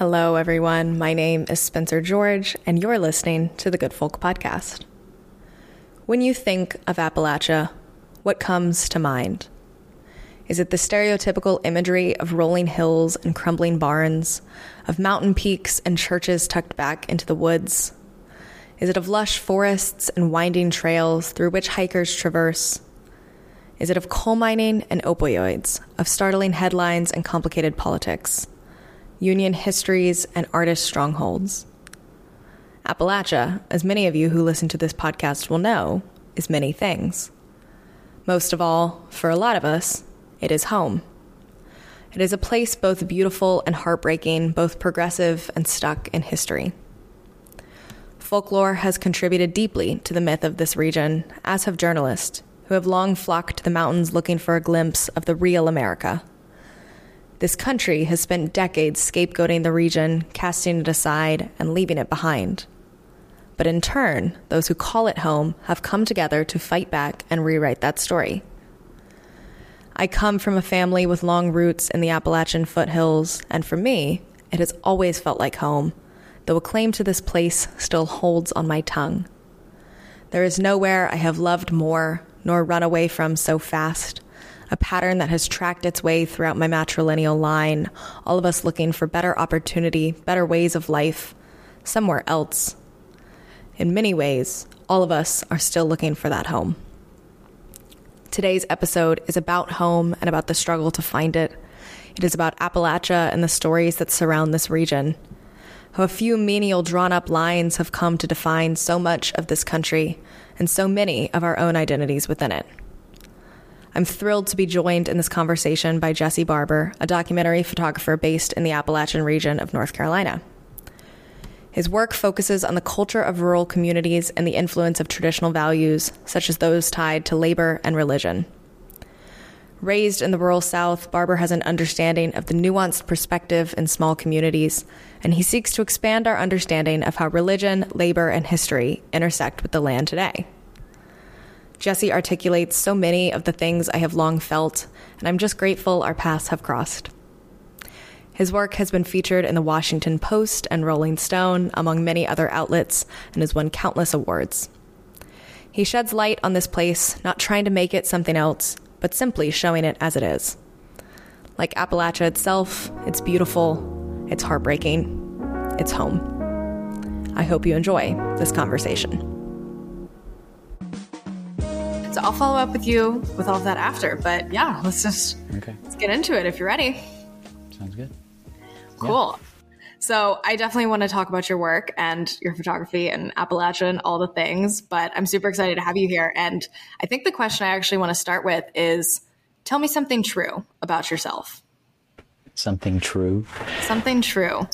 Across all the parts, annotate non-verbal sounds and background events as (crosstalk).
Hello, everyone. My name is Spencer George, and you're listening to the Good Folk Podcast. When you think of Appalachia, what comes to mind? Is it the stereotypical imagery of rolling hills and crumbling barns, of mountain peaks and churches tucked back into the woods? Is it of lush forests and winding trails through which hikers traverse? Is it of coal mining and opioids, of startling headlines and complicated politics? Union histories, and artist strongholds. Appalachia, as many of you who listen to this podcast will know, is many things. Most of all, for a lot of us, it is home. It is a place both beautiful and heartbreaking, both progressive and stuck in history. Folklore has contributed deeply to the myth of this region, as have journalists, who have long flocked to the mountains looking for a glimpse of the real America. This country has spent decades scapegoating the region, casting it aside, and leaving it behind. But in turn, those who call it home have come together to fight back and rewrite that story. I come from a family with long roots in the Appalachian foothills, and for me, it has always felt like home, though a claim to this place still holds on my tongue. There is nowhere I have loved more, nor run away from so fast a pattern that has tracked its way throughout my matrilineal line, all of us looking for better opportunity, better ways of life, somewhere else. In many ways, all of us are still looking for that home. Today's episode is about home and about the struggle to find it. It is about Appalachia and the stories that surround this region. How a few menial drawn up lines have come to define so much of this country and so many of our own identities within it. I'm thrilled to be joined in this conversation by Jesse Barber, a documentary photographer based in the Appalachian region of North Carolina. His work focuses on the culture of rural communities and the influence of traditional values, such as those tied to labor and religion. Raised in the rural South, Barber has an understanding of the nuanced perspective in small communities, and he seeks to expand our understanding of how religion, labor, and history intersect with the land today. Jesse articulates so many of the things I have long felt, and I'm just grateful our paths have crossed. His work has been featured in the Washington Post and Rolling Stone, among many other outlets, and has won countless awards. He sheds light on this place, not trying to make it something else, but simply showing it as it is. Like Appalachia itself, it's beautiful, it's heartbreaking, it's home. I hope you enjoy this conversation. So I'll follow up with you with all of that after. But yeah, let's just okay. let's get into it if you're ready. Sounds good. Cool. Yeah. So I definitely want to talk about your work and your photography and Appalachia and all the things, but I'm super excited to have you here. And I think the question I actually want to start with is tell me something true about yourself. Something true. Something true.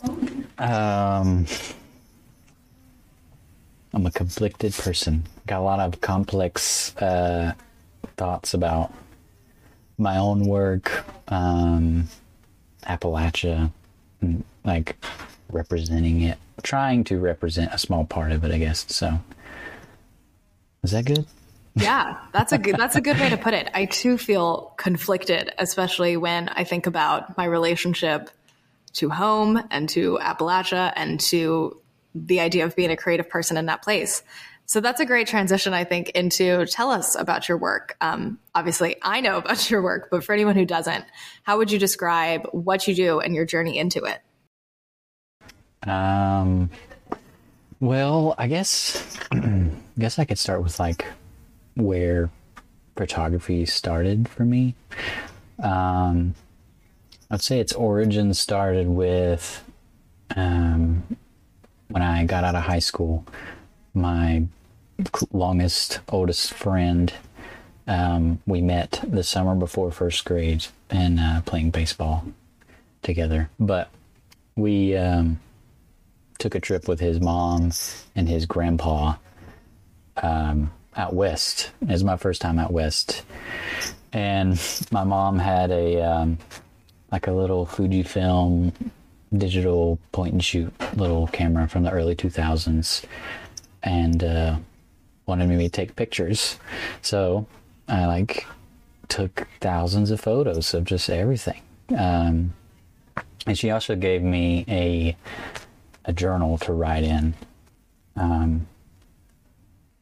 Um I'm a conflicted person. Got a lot of complex uh, thoughts about my own work, um, Appalachia, and, like representing it, trying to represent a small part of it, I guess. So, is that good? Yeah, that's a good that's a good way to put it. I too feel conflicted, especially when I think about my relationship to home and to Appalachia and to the idea of being a creative person in that place. So that's a great transition, I think, into tell us about your work. Um, obviously, I know (laughs) about your work, but for anyone who doesn't, how would you describe what you do and your journey into it? Um, well, I guess, I (clears throat) guess I could start with like where photography started for me. Um, I'd say its origin started with um, when I got out of high school, my longest, oldest friend, um, we met the summer before first grade and uh, playing baseball together. But we um, took a trip with his mom and his grandpa um, out west. It was my first time out west, and my mom had a um, like a little Fujifilm digital point and shoot little camera from the early 2000s and uh, wanted me to take pictures. So I like took thousands of photos of just everything. Um, and she also gave me a a journal to write in. Um,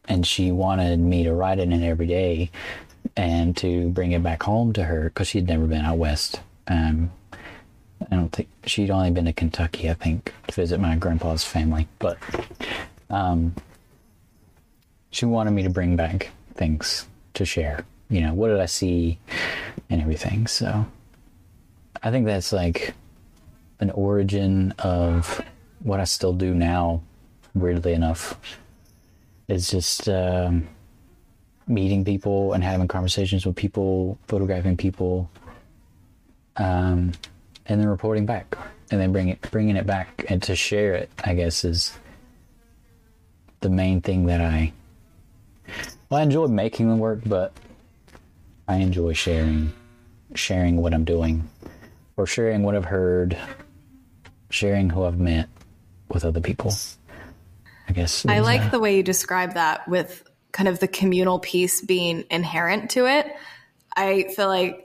and she wanted me to write in it every day and to bring it back home to her because she'd never been out west. Um, I don't think she'd only been to Kentucky, I think, to visit my grandpa's family. But um, she wanted me to bring back things to share. You know, what did I see and everything. So I think that's like an origin of what I still do now, weirdly enough. It's just um, meeting people and having conversations with people, photographing people, um, and then reporting back, and then bring it, bringing it back and to share it. I guess is the main thing that I. Well, I enjoy making the work, but I enjoy sharing, sharing what I'm doing, or sharing what I've heard, sharing who I've met with other people. I guess. I like the way you describe that with kind of the communal piece being inherent to it. I feel like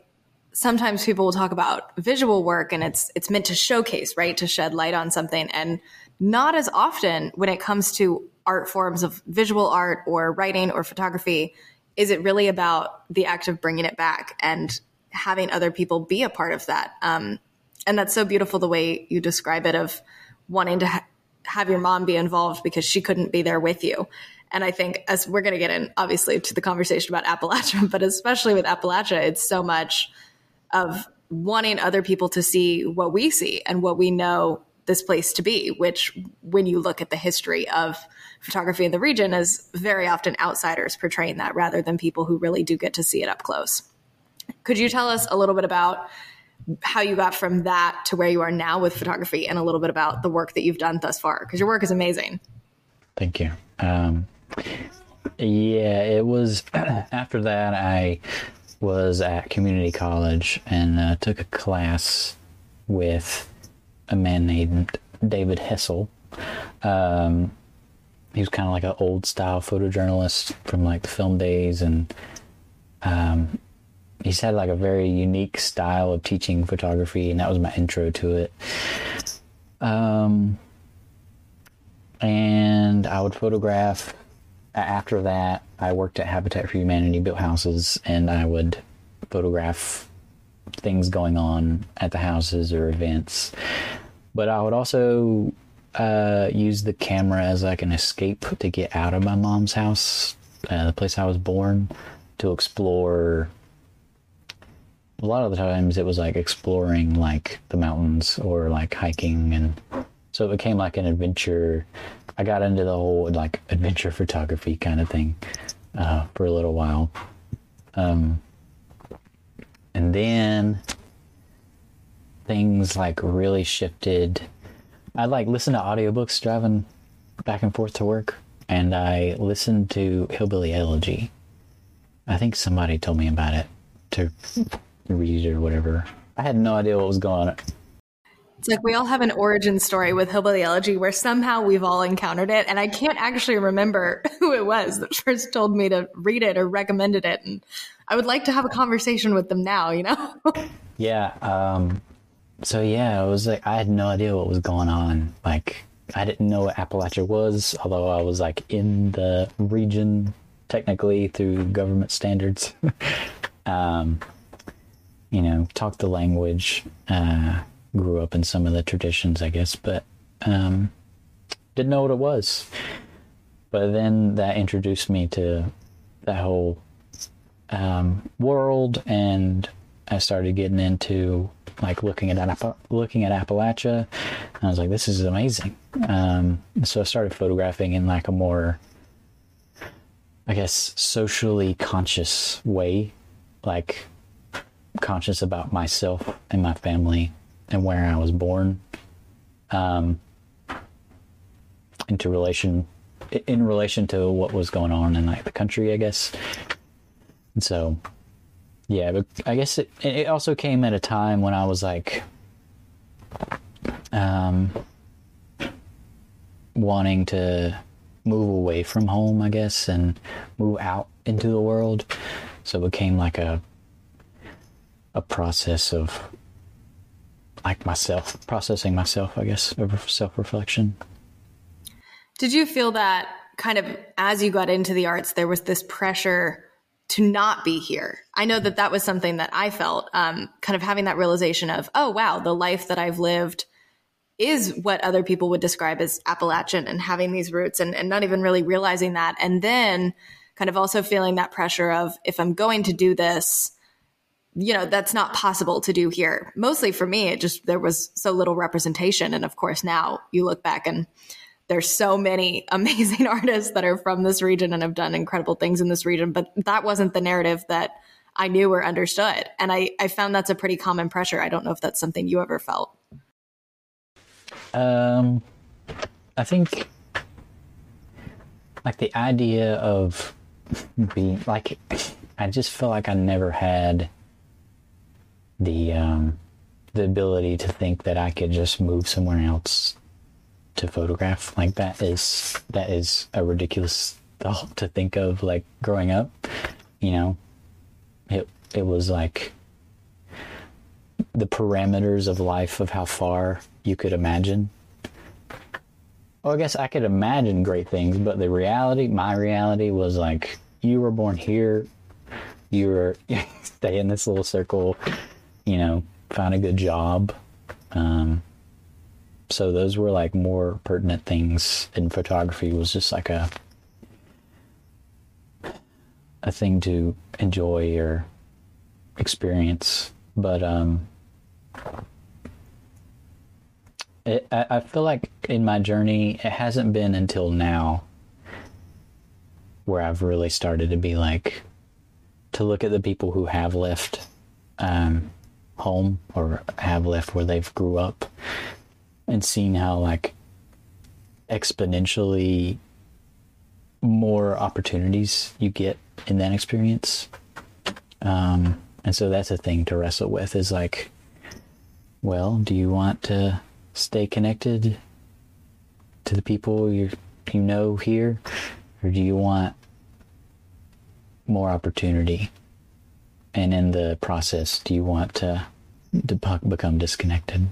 sometimes people will talk about visual work and it's it's meant to showcase, right? To shed light on something. And not as often when it comes to art forms of visual art or writing or photography is it really about the act of bringing it back and having other people be a part of that. Um, and that's so beautiful the way you describe it of wanting to ha- have your mom be involved because she couldn't be there with you. And i think as we're going to get in obviously to the conversation about appalachia (laughs) but especially with appalachia it's so much of wanting other people to see what we see and what we know this place to be, which, when you look at the history of photography in the region, is very often outsiders portraying that rather than people who really do get to see it up close. Could you tell us a little bit about how you got from that to where you are now with photography and a little bit about the work that you've done thus far? Because your work is amazing. Thank you. Um, yeah, it was (clears throat) after that I was at community college and uh, took a class with a man named David Hessel. Um, he was kind of like an old style photojournalist from like the film days, and um, he's had like a very unique style of teaching photography, and that was my intro to it. Um, and I would photograph. After that, I worked at Habitat for Humanity, built houses, and I would photograph things going on at the houses or events. But I would also uh, use the camera as like an escape to get out of my mom's house, uh, the place I was born, to explore. A lot of the times it was like exploring like the mountains or like hiking and so it became like an adventure. I got into the whole like adventure photography kind of thing uh, for a little while. Um, and then things like really shifted. I like listen to audiobooks driving back and forth to work, and I listened to Hillbilly Elegy. I think somebody told me about it to read or whatever. I had no idea what was going on. It's like we all have an origin story with Hillbilly Elegy where somehow we've all encountered it. And I can't actually remember (laughs) who it was that first told me to read it or recommended it. And I would like to have a conversation with them now, you know? (laughs) yeah. Um, so, yeah, it was like I had no idea what was going on. Like, I didn't know what Appalachia was, although I was like in the region technically through government standards. (laughs) um, you know, talk the language. Uh, grew up in some of the traditions, I guess, but um, didn't know what it was. But then that introduced me to that whole um, world, and I started getting into like looking at looking at Appalachia. And I was like, "This is amazing." Um, so I started photographing in like a more, I guess, socially conscious way, like conscious about myself and my family and where I was born, um, into relation in relation to what was going on in like the country, I guess. And so, yeah, but I guess it it also came at a time when I was like, um, wanting to move away from home, I guess, and move out into the world. So it became like a a process of like myself, processing myself, I guess, of self reflection. Did you feel that kind of as you got into the arts, there was this pressure to not be here? I know that that was something that I felt, um, kind of having that realization of, oh, wow, the life that I've lived is what other people would describe as Appalachian and having these roots and, and not even really realizing that. And then kind of also feeling that pressure of, if I'm going to do this, you know, that's not possible to do here. Mostly for me, it just, there was so little representation. And of course, now you look back and there's so many (laughs) amazing artists that are from this region and have done incredible things in this region, but that wasn't the narrative that I knew or understood. And I, I found that's a pretty common pressure. I don't know if that's something you ever felt. Um, I think like the idea of being like, I just feel like I never had the um, the ability to think that I could just move somewhere else to photograph. Like that is that is a ridiculous thought to think of. Like growing up, you know, it it was like the parameters of life of how far you could imagine. Well, I guess I could imagine great things, but the reality, my reality was like, you were born here, you were (laughs) stay in this little circle, you know, find a good job. Um, so those were like more pertinent things, and photography was just like a a thing to enjoy or experience. But um, it, I, I feel like in my journey, it hasn't been until now where I've really started to be like to look at the people who have left um, home or have left where they've grew up and seen how like exponentially more opportunities you get in that experience. Um, and so that's a thing to wrestle with is like, well, do you want to stay connected to the people you you know here, or do you want more opportunity? And in the process, do you want to, to become disconnected?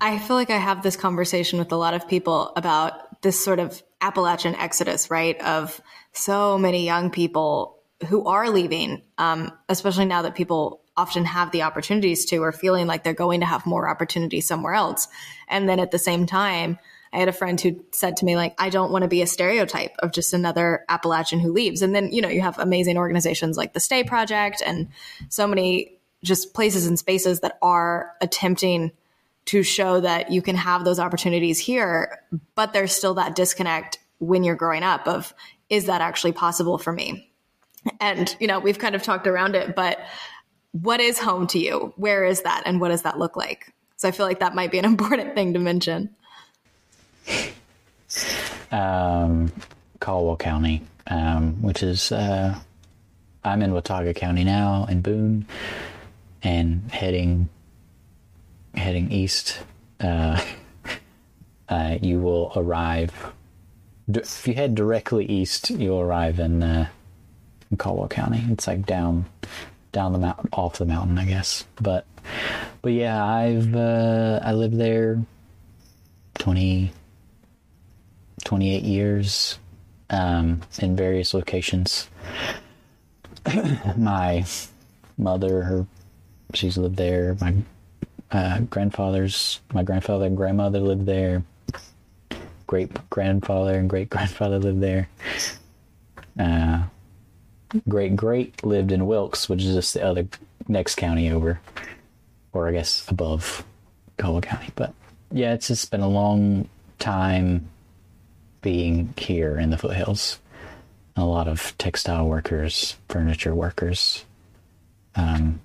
I feel like I have this conversation with a lot of people about this sort of Appalachian exodus, right? Of so many young people who are leaving, um, especially now that people often have the opportunities to or feeling like they're going to have more opportunity somewhere else. And then at the same time, I had a friend who said to me, like, I don't want to be a stereotype of just another Appalachian who leaves. And then, you know, you have amazing organizations like the Stay Project and so many just places and spaces that are attempting to show that you can have those opportunities here, but there's still that disconnect when you're growing up of, is that actually possible for me? And, you know, we've kind of talked around it, but what is home to you? Where is that? And what does that look like? So I feel like that might be an (laughs) important thing to mention. Um, Caldwell County, um, which is, uh, I'm in Watauga County now in Boone and heading, heading east. Uh, (laughs) uh, you will arrive, if you head directly east, you'll arrive in, uh, in Caldwell County. It's like down, down the mountain, off the mountain, I guess. But, but yeah, I've, uh, I lived there 20, 28 years um, in various locations. (coughs) my mother, her, she's lived there. My uh, grandfather's, my grandfather and grandmother lived there. Great grandfather and great grandfather lived there. Uh, great great lived in Wilkes, which is just the other next county over, or I guess above Caldwell County. But yeah, it's just been a long time being here in the foothills. A lot of textile workers, furniture workers. Um,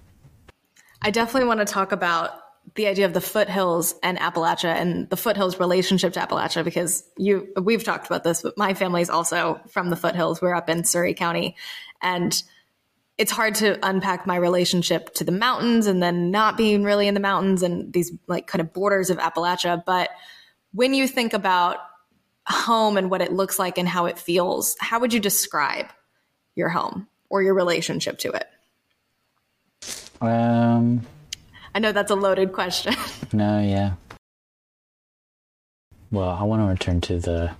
I definitely want to talk about the idea of the foothills and Appalachia and the foothills relationship to Appalachia because you we've talked about this, but my family's also from the foothills. We're up in Surry County, and it's hard to unpack my relationship to the mountains and then not being really in the mountains and these like kind of borders of Appalachia. But when you think about home and what it looks like and how it feels, how would you describe your home or your relationship to it? Um, I know that's a loaded question. (laughs) No, yeah. Well, I want to return to the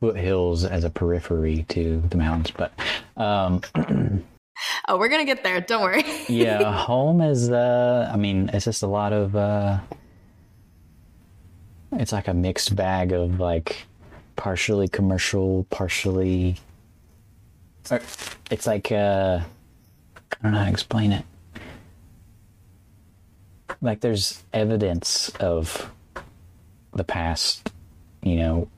foothills as a periphery to the mountains, but um, (clears throat) oh, we're gonna get there. Don't worry. yeah, (laughs) home is. Uh, I mean, it's just a lot of. Uh, it's like a mixed bag of like partially commercial, partially. It's like uh, I don't know how to explain it. Like there's evidence of the past, you know,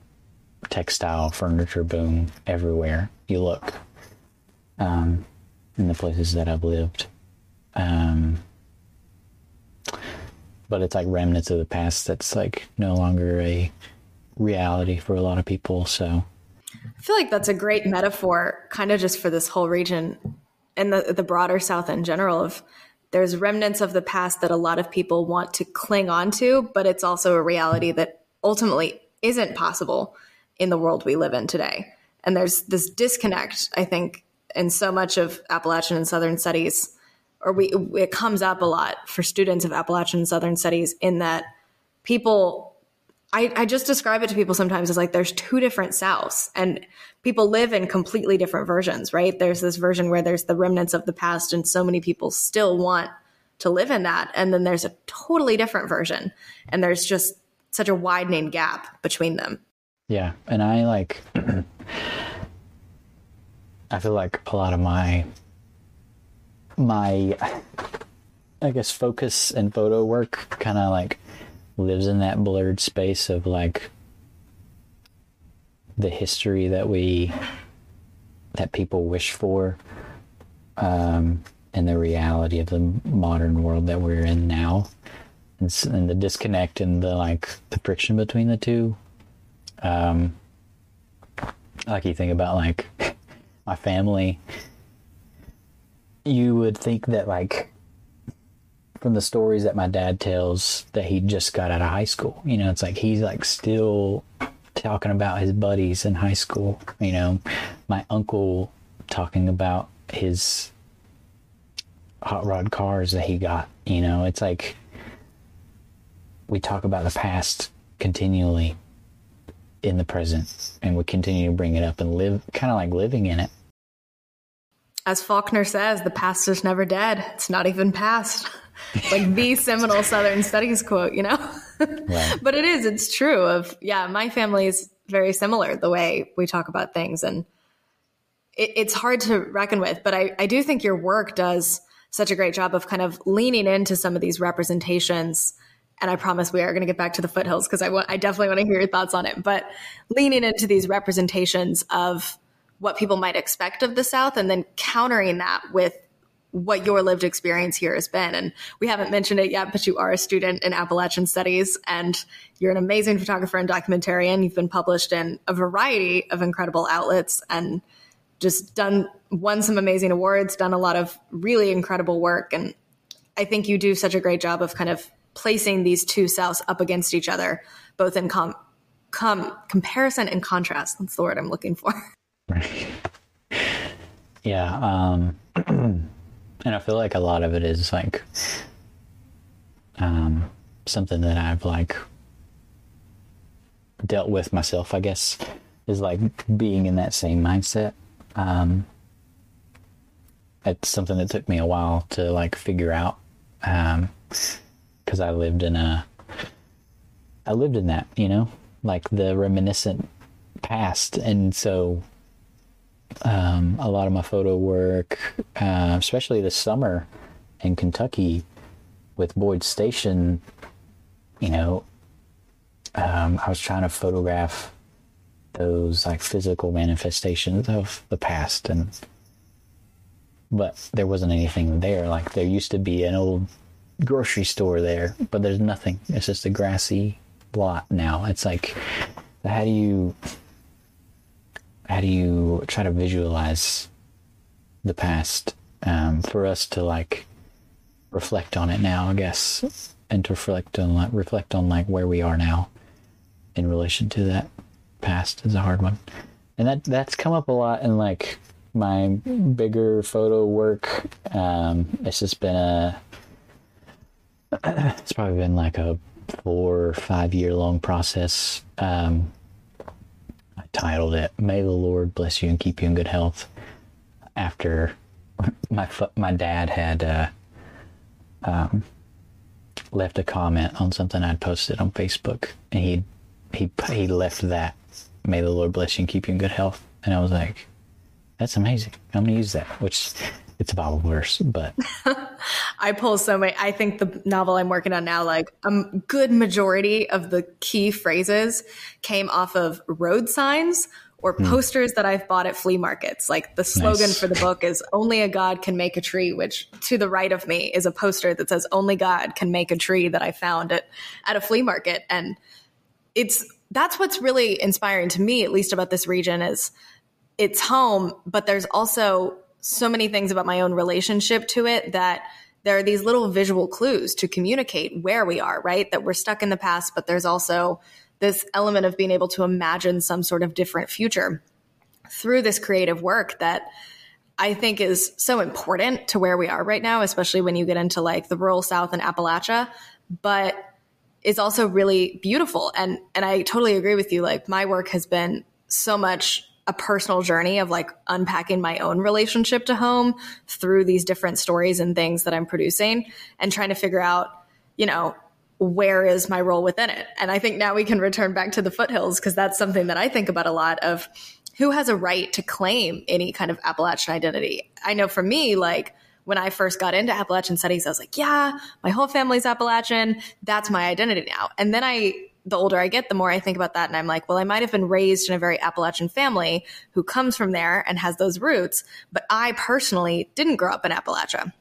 textile furniture boom everywhere you look. Um, in the places that I've lived. Um, but it's like remnants of the past that's like no longer a reality for a lot of people. So I feel like that's a great metaphor, kind of just for this whole region and the the broader South in general. Of there's remnants of the past that a lot of people want to cling on to, but it's also a reality that ultimately isn't possible in the world we live in today. And there's this disconnect, I think, in so much of Appalachian and Southern studies, or we it comes up a lot for students of Appalachian Southern studies in that people I, I, just describe it to people sometimes as like there's two different Souths and people live in completely different versions, right? There's this version where there's the remnants of the past and so many people still want to live in that. And then there's a totally different version and there's just such a widening gap between them. Yeah. And I like, (clears throat) I feel like a lot of my, my, I guess, focus and photo work kind of like lives in that blurred space of like the history that we that people wish for um, and the reality of the modern world that we're in now. And, and the disconnect and the like the friction between the two. Um, like you think about like (laughs) my family you would think that like from the stories that my dad tells that he just got out of high school. You know, it's like he's like still talking about his buddies in high school. You know, my uncle talking about his hot rod cars that he got. You know, it's like we talk about the past continually in the present and we continue to bring it up and live kind of like living in it. As Faulkner says, the past is never dead. It's not even past. (laughs) like the seminal Southern Studies quote, you know? Right. (laughs) but it is, it's true of, yeah, my family is very similar the way we talk about things. And it, it's hard to reckon with, but I, I do think your work does such a great job of kind of leaning into some of these representations. And I promise we are going to get back to the foothills because I, want, I definitely want to hear your thoughts on it. But leaning into these representations of what people might expect of the South and then countering that with what your lived experience here has been. And we haven't mentioned it yet, but you are a student in Appalachian Studies and you're an amazing photographer and documentarian. You've been published in a variety of incredible outlets and just done, won some amazing awards, done a lot of really incredible work. And I think you do such a great job of kind of placing these two Souths up against each other, both in com- com- comparison and contrast. That's the word I'm looking for. (laughs) Right. (laughs) Yeah. Um, (clears throat) and I feel like a lot of it is like um, something that I've like dealt with myself, I guess, is like being in that same mindset. Um, it's something that took me a while to like figure out because um, I lived in a I lived in that, you know, like the reminiscent past, and so um, a lot of my photo work, uh, especially this summer in Kentucky with Boyd Station, you know, um, I was trying to photograph those like physical manifestations of the past and but there wasn't anything there. Like there used to be an old grocery store there but there's nothing. It's just a grassy lot now. It's like how do you how do you try to visualize the past um, for us to like reflect on it now, I guess, and to reflect on like reflect on like where we are now in relation to that past is a hard one, and that that's come up a lot in like my bigger photo work. Um, it's just been a (clears throat) it's probably been like a four or five year long process. Um, titled it "May the Lord bless you and keep you in good health." After (laughs) my my dad had uh, um, left a comment on something I'd posted on Facebook, and he he he left that "May the Lord bless you and keep you in good health," and I was like, "That's amazing. I'm gonna use that." Which (laughs) it's a Bible verse, but (laughs) I pull so many. I think the novel I'm working on now, like a good majority of the key phrases came off of road signs or mm. posters that I've bought at flea markets. Like the slogan nice. for the (laughs) book is "Only a God can make a tree," which to the right of me is a poster that says "Only God can make a tree" that I found at at a flea market, and it's that's what's really inspiring to me, at least about this region, is it's home, but there's also so many things about my own relationship to it that there are these little visual clues to communicate where we are, right? That we're stuck in the past, but there's also this element of being able to imagine some sort of different future through this creative work that I think is so important to where we are right now, especially when you get into like the rural South and Appalachia, but is also really beautiful. And and I totally agree with you. Like my work has been so much a personal journey of like unpacking my own relationship to home through these different stories and things that I'm producing and trying to figure out, you know, where is my role within it? And I think now we can return back to the foothills because that's something that I think about a lot of who has a right to claim any kind of Appalachian identity. I know for me, like when I first got into Appalachian studies, I was like, yeah, my whole family's Appalachian. That's my identity now. And then I the older I get, the more I think about that. And I'm like, well, I might have been raised in a very Appalachian family who comes from there and has those roots, but I personally didn't grow up in Appalachia.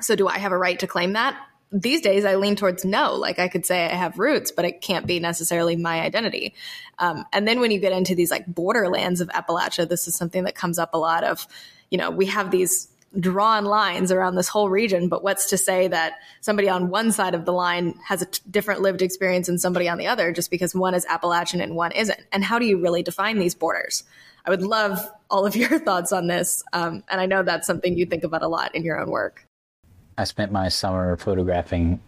So do I have a right to claim that? These days, I lean towards no. Like I could say I have roots, but it can't be necessarily my identity. Um, and then when you get into these like borderlands of Appalachia, this is something that comes up a lot of, you know, we have these drawn lines around this whole region, but what's to say that somebody on one side of the line has a t- different lived experience than somebody on the other just because one is Appalachian and one isn't? And how do you really define these borders? I would love all of (laughs) your thoughts on this. Um, and I know that's something you think about a lot in your own work. I spent my summer photographing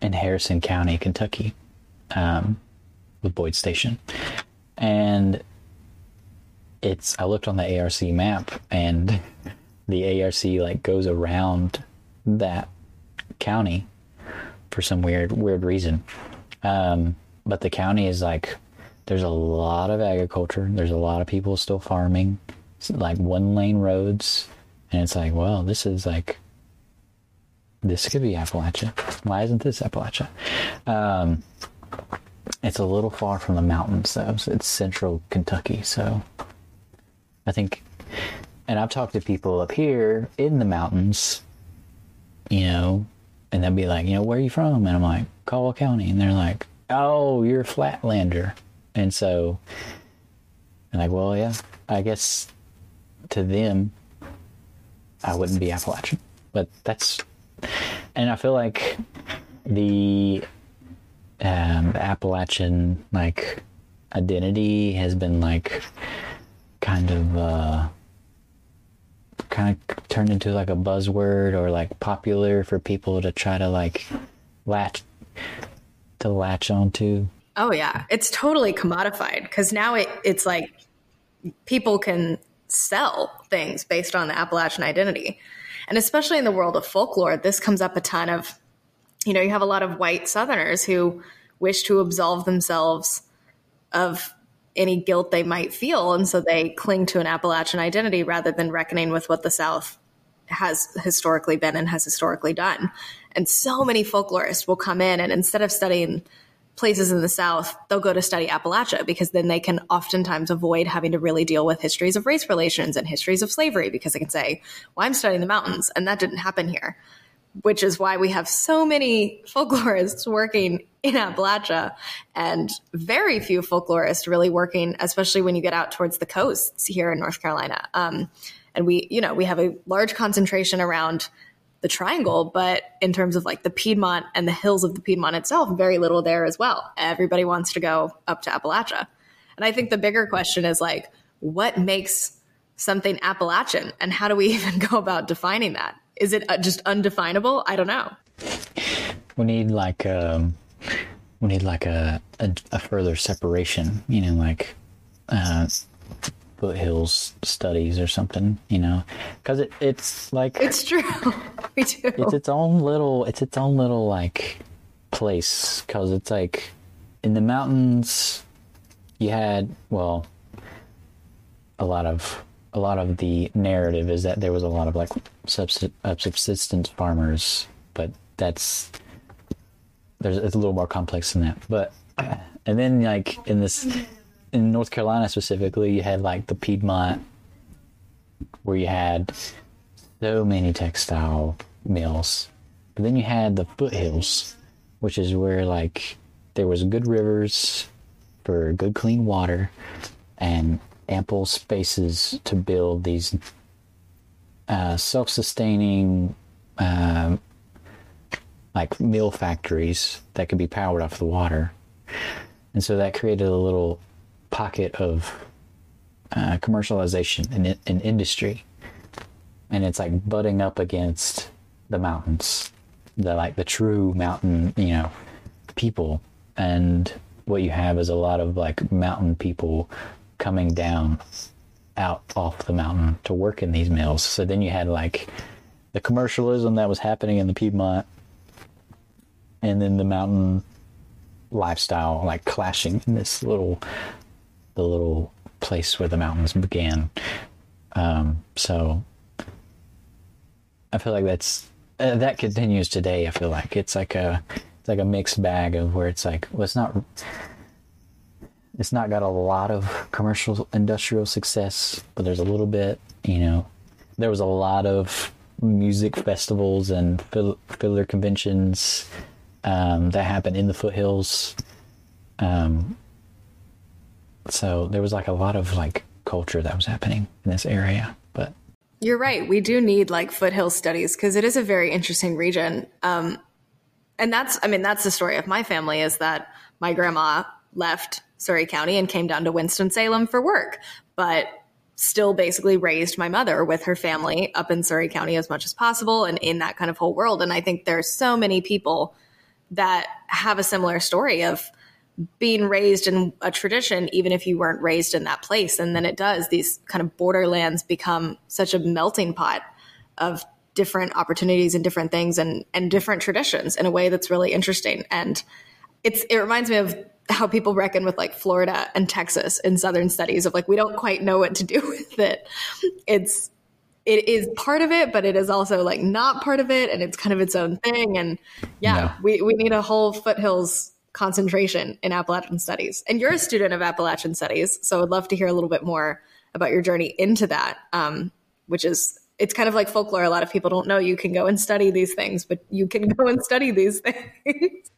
in Harrison County, Kentucky, um, with Boyd Station. And it's, I looked on the ARC map and the ARC like goes around that county for some weird weird reason. Um, but the county is like there's a lot of agriculture. There's a lot of people still farming. It's like one lane roads, and it's like, well, this is like this could be Appalachia. Why isn't this Appalachia? Um, it's a little far from the mountains, though. So it's central Kentucky, so I think and I've talked to people up here in the mountains, you know, and they'll be like, you know, where are you from? And I'm like, Caldwell County. And they're like, oh, you're a flatlander. And so, I'm like, well, yeah, I guess to them, I wouldn't be Appalachian. But that's, and I feel like the, um, Appalachian, like, identity has been, like, kind of, uh, kind of turned into like a buzzword or like popular for people to try to like latch to latch onto. Oh yeah, it's totally commodified because now it, it's like people can sell things based on the Appalachian identity. And especially in the world of folklore, this comes up a ton of, you know, you have a lot of white Southerners who wish to absolve themselves of any guilt they might feel. And so they cling to an Appalachian identity rather than reckoning with what the South has historically been and has historically done. And so many folklorists will come in and instead of studying places in the South, they'll go to study Appalachia because then they can oftentimes avoid having to really deal with histories of race relations and histories of slavery because they can say, well, I'm studying the mountains and that didn't happen here which is why we have so many folklorists working in Appalachia and very few folklorists really working, especially when you get out towards the coasts here in North Carolina. Um, and we, you know, we have a large concentration around the triangle, but in terms of like the Piedmont and the hills of the Piedmont itself, very little there as well. Everybody wants to go up to Appalachia. And I think the bigger question is like, what makes something Appalachian and how do we (laughs) even go about defining that? Is it uh, just undefinable? I don't know. we need like um, we need like a, a a further separation. You know, like uh, foothills studies or something. You know, because it, it's like It's true. (laughs) we do. it's its own little it's its own little like place because it's like in the mountains you had well a lot of a lot of the narrative is that there was a lot of like uh, subsistence farmers but that's there's it's a little more complex than that but (clears throat) and then like in this in north carolina specifically you had like the piedmont where you had so many textile mills. But then you had the foothills, which is where like there was good rivers for good clean water and ample spaces to build these uh, self-sustaining um, like mill factories that could be powered off the water. And so that created a little pocket of uh, commercialization in, in industry and it's like butting up against the mountains the like the true mountain you know people and what you have is a lot of like mountain people coming down out off the mountain to work in these mills so then you had like the commercialism that was happening in the piedmont and then the mountain lifestyle like clashing in this little the little place where the mountains began um, so I feel like that's uh, that continues today. I feel like it's like a it's like a mixed bag of where it's like well, it's not it's not got a lot of (laughs) commercial industrial success, but there's a little bit. You know, there was a lot of music festivals and fill- fiddler conventions um, that happened in the foothills. Um, so there was like a lot of like culture that was happening in this area, but You're right. We do need like foothill studies because it is a very interesting region. Um, and that's, I mean, that's the story of my family is that my grandma left Surry County and came down to Winston-Salem for work, but still basically raised my mother with her family up in Surry County as much as possible and in that kind of whole world. And I think there's so many people that have a similar story of being raised in a tradition, even if you weren't raised in that place. And then it does, these kind of borderlands become such a melting pot of different opportunities and different things and, and different traditions in a way that's really interesting. And it's, it reminds me of how people reckon with like Florida and Texas in Southern studies of like, we don't quite know what to do (laughs) with it. It's, it is part of it, but it is also like not part of it, and it's kind of its own thing. And yeah, Yeah. we we need a whole foothills concentration in Appalachian studies. And you're a student of Appalachian studies, so I'd love to hear a little bit more about your journey into that, um, which is it's kind of like folklore. A lot of people don't know you can go and study these things, but you can go and study these (laughs) things.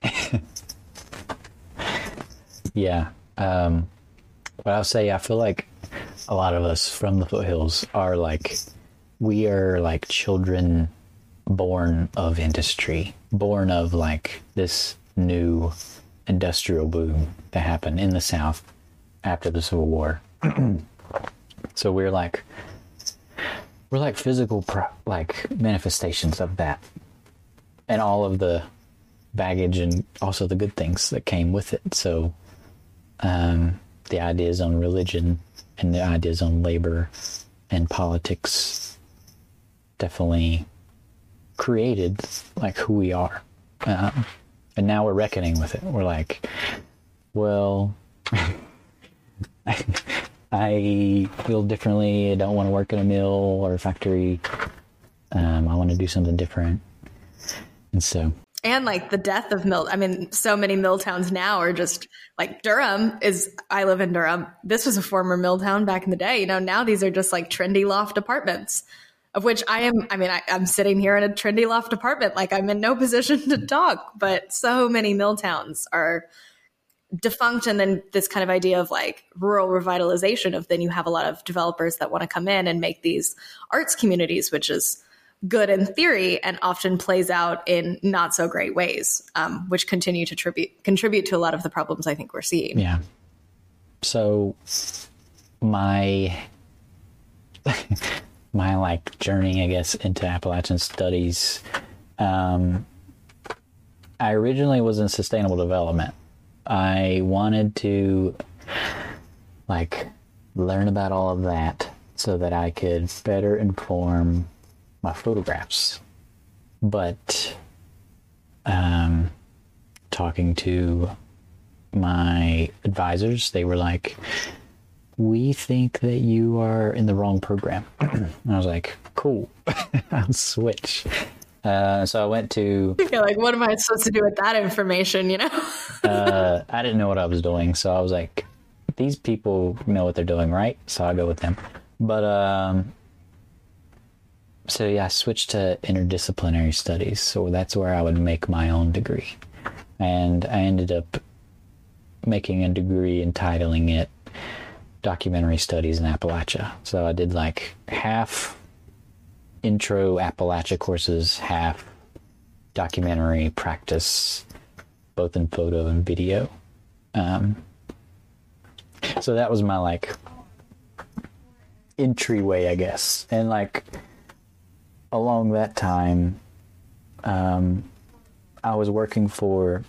Yeah. Um, but I'll say I feel like a lot of us from the foothills are like we are like children born of industry, born of like this new industrial boom that happened in the South after the Civil War. (clears throat) so we're like we're like physical pro- like manifestations of that and all of the baggage and also the good things that came with it. So um, the ideas on religion and the ideas on labor and politics definitely created like who we are. Um, and now we're reckoning with it. We're like, well, (laughs) I feel differently. I don't want to work in a mill or a factory. Um, I want to do something different. And so, and like the death of mill i mean so many mill towns now are just like durham is i live in durham. This was a former mill town back in the day. You know now these are just like trendy loft apartments of which i am i mean I, i'm sitting here in a trendy loft apartment. Like i'm in no (laughs) position to talk but so many mill towns are defunct and then this kind of idea of like rural revitalization of then you have a lot of developers that want to come in and make these arts communities which is good in theory and often plays out in not so great ways, um, which continue to tribute, contribute to a lot of the problems I think we're seeing. yeah. So, my (laughs) my like journey, I guess, into Appalachian studies. Um, I originally was in sustainable development. I wanted to like learn about all of that so that I could better inform my photographs. But um, talking to my advisors, they were like, we think that you are in the wrong program. (clears throat) I was like, cool, (laughs) I'll switch. Uh, so I went to. You're like, what am I supposed to do with that information? You know. (laughs) uh, I didn't know what I was doing, so I was like, these people know what they're doing, right? So I go with them. But um, so yeah, I switched to interdisciplinary studies. So that's where I would make my own degree, and I ended up making a degree entitling it documentary studies in Appalachia. So I did like half intro Appalachia courses, half documentary practice, both in photo and video. Um, so that was my like entryway, I guess. And like along that time, um, I was working for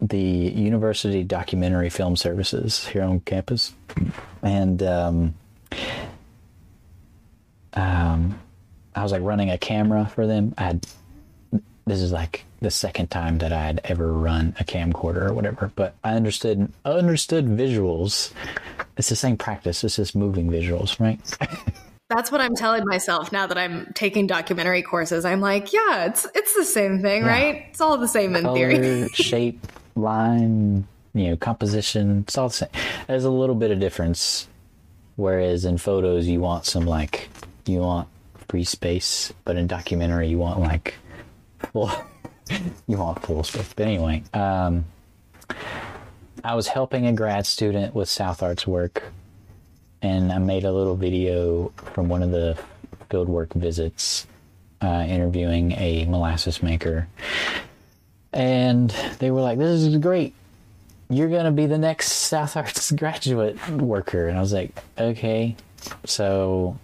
the University Documentary Film Services here on campus, and um, um, I was like running a camera for them. I had this is like the second time that I had ever run a camcorder or whatever, but I understood I understood visuals. It's the same practice. It's just moving visuals, right? (laughs) That's what I'm telling myself now that I'm taking documentary courses. I'm like, yeah, it's it's the same thing, yeah. right? It's all the same in theory. (laughs) shape, line, you know, composition, it's all the same. There's a little bit of difference. Whereas in photos, you want some like, you want free space, but in documentary, you want like full, (laughs) you want full space. But anyway, um, I was helping a grad student with South Arts work, and I made a little video from one of the fieldwork visits, uh, interviewing a molasses maker and they were like, "This is great. You're gonna be the next (laughs) South Arts graduate worker." And I was like, "Okay." So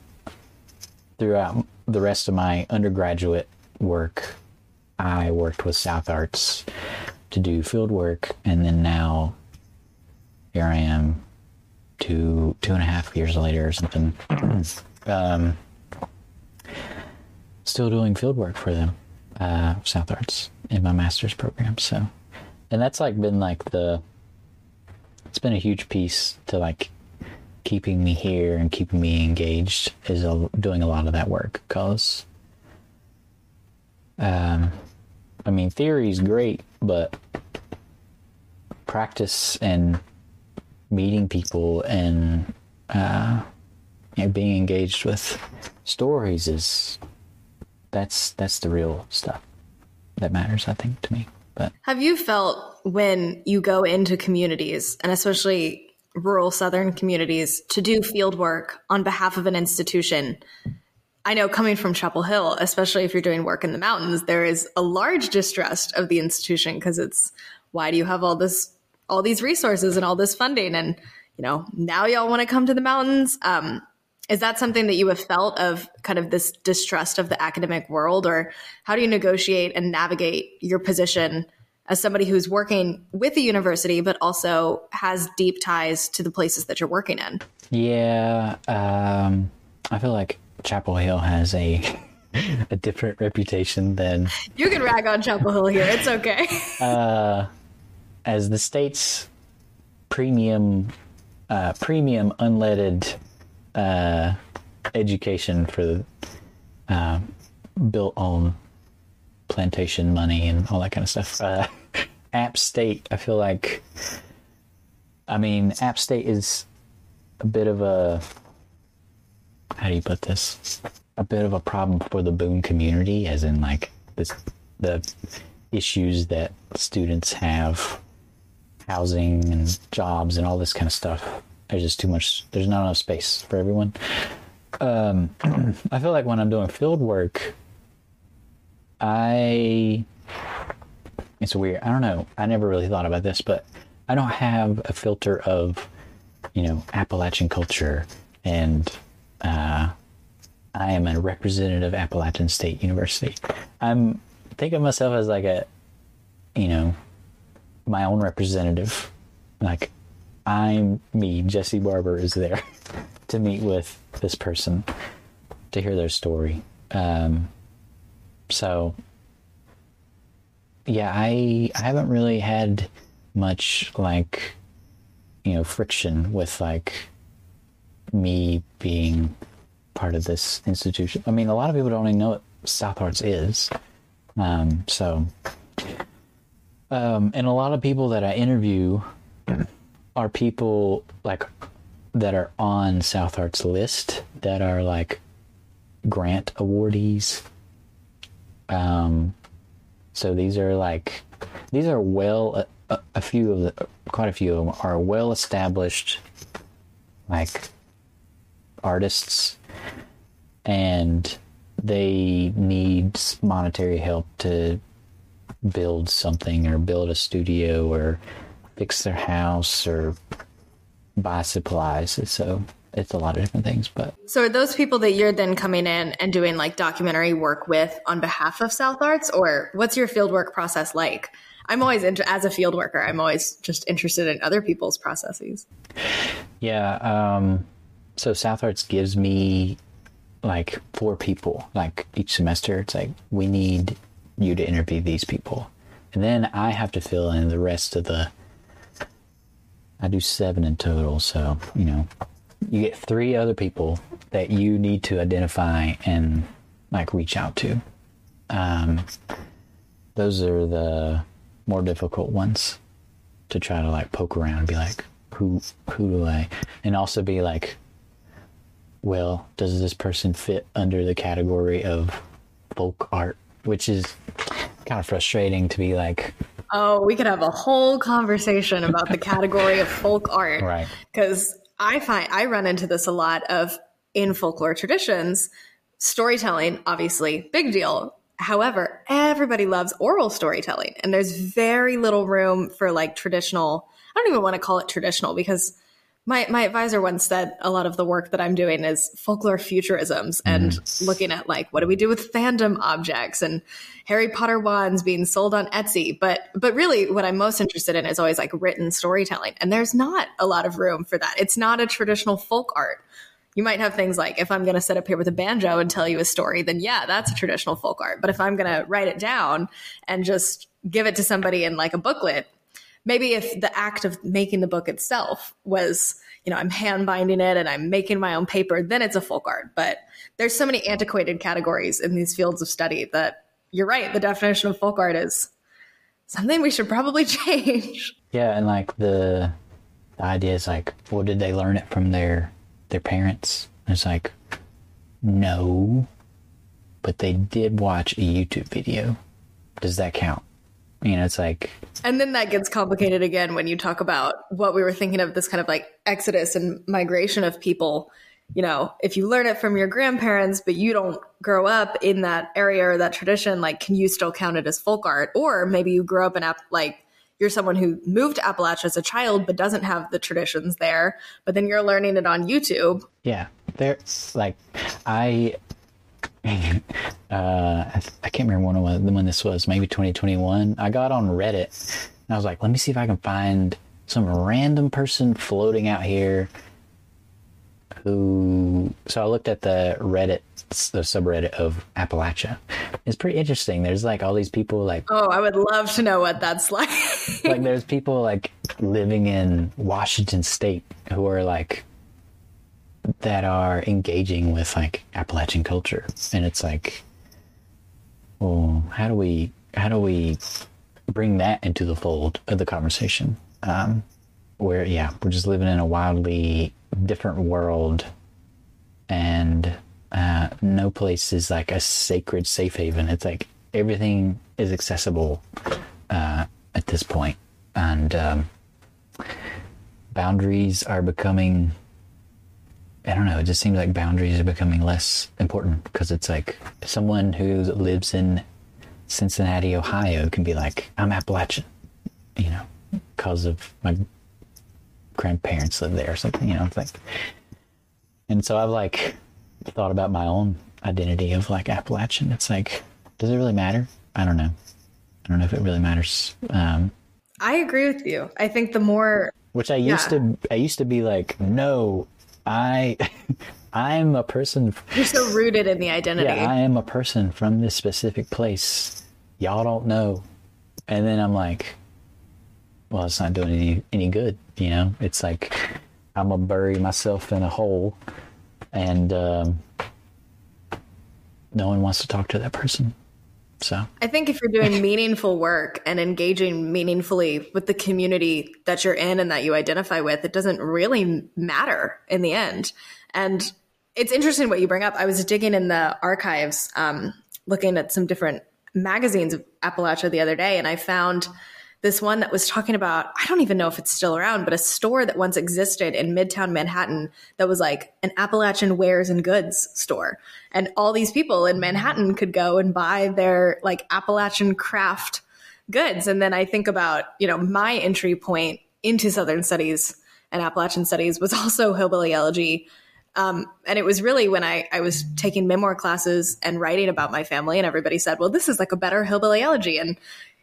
throughout the rest of my undergraduate work, I worked with South Arts to do field work, and then now here I am, two two and a half years later or something, um, still doing field work for them, uh, South Arts in my master's program. So, and that's like been like the, it's been a huge piece to like keeping me here and keeping me engaged is a, doing a lot of that work because, um, I mean, theory is great, but practice and meeting people and uh, you know, being engaged with stories is that's that's the real stuff that matters, I think, to me. But have you felt when you go into communities, and especially rural southern communities, to do field work on behalf of an institution? I know coming from Chapel Hill, especially if you're doing work in the mountains, there is a large distrust of the institution because it's why do you have all this all these resources and all this funding and you know now y'all want to come to the mountains um, is that something that you have felt of kind of this distrust of the academic world, or how do you negotiate and navigate your position as somebody who's working with the university, but also has deep ties to the places that you're working in? Yeah, um, I feel like Chapel Hill has a (laughs) a different reputation than you can rag on Chapel Hill here. It's okay. uh, as the state's premium uh, premium unleaded uh, education for the uh, built on plantation money and all that kind of stuff. Uh, (laughs) App State, I feel like, I mean, App State is a bit of a, how do you put this? A bit of a problem for the Boone community, as in like this, the issues that students have, housing and jobs and all this kind of stuff. There's just too much there's not enough space for everyone. Um, (clears throat) i feel like when i'm doing field work i it's weird. I don't know. I never really thought about this but i don't have a filter of you know appalachian culture and uh, i am a representative of appalachian state university. I'm think of myself as like a you know, my own representative. Like, I'm me, Jesse Barber, is there (laughs) to meet with this person to hear their story. Um, so, yeah, I I haven't really had much like, you know, friction with like me being part of this institution. I mean, a lot of people don't even know what South Arts is. Um, so, um, and a lot of people that I interview are people like that are on South Arts list that are like grant awardees. Um, so these are like these are well a, a few of the quite a few of them are well established like artists and they need monetary help to build something or build a studio or fix their house or buy supplies. So it's a lot of different things. But so are those people that you're then coming in and doing like documentary work with on behalf of South Arts, or what's your fieldwork process like? I'm always inter- as a field worker, I'm always just interested in other people's processes. Yeah. Um, so South Arts gives me like four people, like each semester. It's like we need you to interview these people, and then I have to fill in the rest of the I do seven in total. So, you know, you get three other people that you need to identify and like reach out to. Um, those are the more difficult ones to try to like poke around and be like, who, who do I, and also be like, well, does this person fit under the category of folk art? Which is kind of frustrating to be like, Oh, we could have a whole conversation about the (laughs) category of folk art. Right. Because I find I run into this a lot of in folklore traditions, storytelling, obviously, big deal. However, everybody loves oral storytelling, and there's very little room for like traditional. I don't even want to call it traditional because my my advisor once said a lot of the work that I'm doing is folklore futurisms and mm. looking at like what do we do with fandom objects and Harry Potter wands being sold on Etsy. But but really what I'm most interested in is always like written storytelling. And there's not a lot of room for that. It's not a traditional folk art. You might have things like if I'm going to sit up here with a banjo and tell you a story, then yeah, that's a traditional folk art. But if I'm going to write it down and just give it to somebody in like a booklet, maybe if the act of making the book itself was you know i'm hand binding it and i'm making my own paper then it's a folk art but there's so many antiquated categories in these fields of study that you're right the definition of folk art is something we should probably (laughs) change. Yeah and like the, the idea is like well did they learn it from their their parents? It's like no but they did watch a youtube video. Does that count you know, it's like. And then that gets complicated again when you talk about what we were thinking of this kind of like exodus and migration of people. You know, if you learn it from your grandparents, but you don't grow up in that area or that tradition, like, can you still count it as folk art? Or maybe you grew up in, app like, you're someone who moved to Appalachia as a child but doesn't have the traditions there, but then you're learning it on YouTube. Yeah. There's like, I uh, I, can't remember when, when this was, maybe 2021. I got on Reddit and I was like, let me see if I can find some random person floating out here who. So I looked at the Reddit, the subreddit of Appalachia. It's pretty interesting. There's like all these people like. Oh, I would love to know what that's like. like there's people like living in Washington State who are like that are engaging with like Appalachian culture, and it's like, well, how do we how do we bring that into the fold of the conversation? Um, where yeah, we're just living in a wildly different world, and uh, no place is like a sacred safe haven. It's like everything is accessible uh, at this point, and um, boundaries are becoming I don't know. It just seems like boundaries are becoming less important because it's like someone who lives in Cincinnati, Ohio, can be like, "I'm Appalachian," you know, because of my grandparents live there or something. You know, it's like, and so I've like thought about my own identity of like Appalachian. It's like, does it really matter? I don't know. I don't know if it really matters. Um, I agree with you. I think the more which I used Yeah. to I used to be like, no, I (laughs) I'm a person you're so rooted in the identity. yeah, I am a person from this specific place. Y'all don't know. And then I'm like, well, it's not doing any any good, you know? It's like I'm gonna bury myself in a hole and um, no one wants to talk to that person. So I think if you're doing meaningful work and engaging meaningfully with the community that you're in and that you identify with, it doesn't really matter in the end. And it's interesting what you bring up. I was digging in the archives, um, looking at some different magazines of Appalachia the other day, and I found this one that was talking about I don't even know if it's still around, but a store that once existed in Midtown Manhattan that was like an Appalachian wares and goods store. And all these people in Manhattan could go and buy their like Appalachian craft goods. And then I think about, you know, my entry point into Southern studies and Appalachian studies was (laughs) also hillbilly elegy. Um, and it was really when I, I was taking memoir classes and writing about my family, and everybody said, well, this is like a better hillbilly elegy. And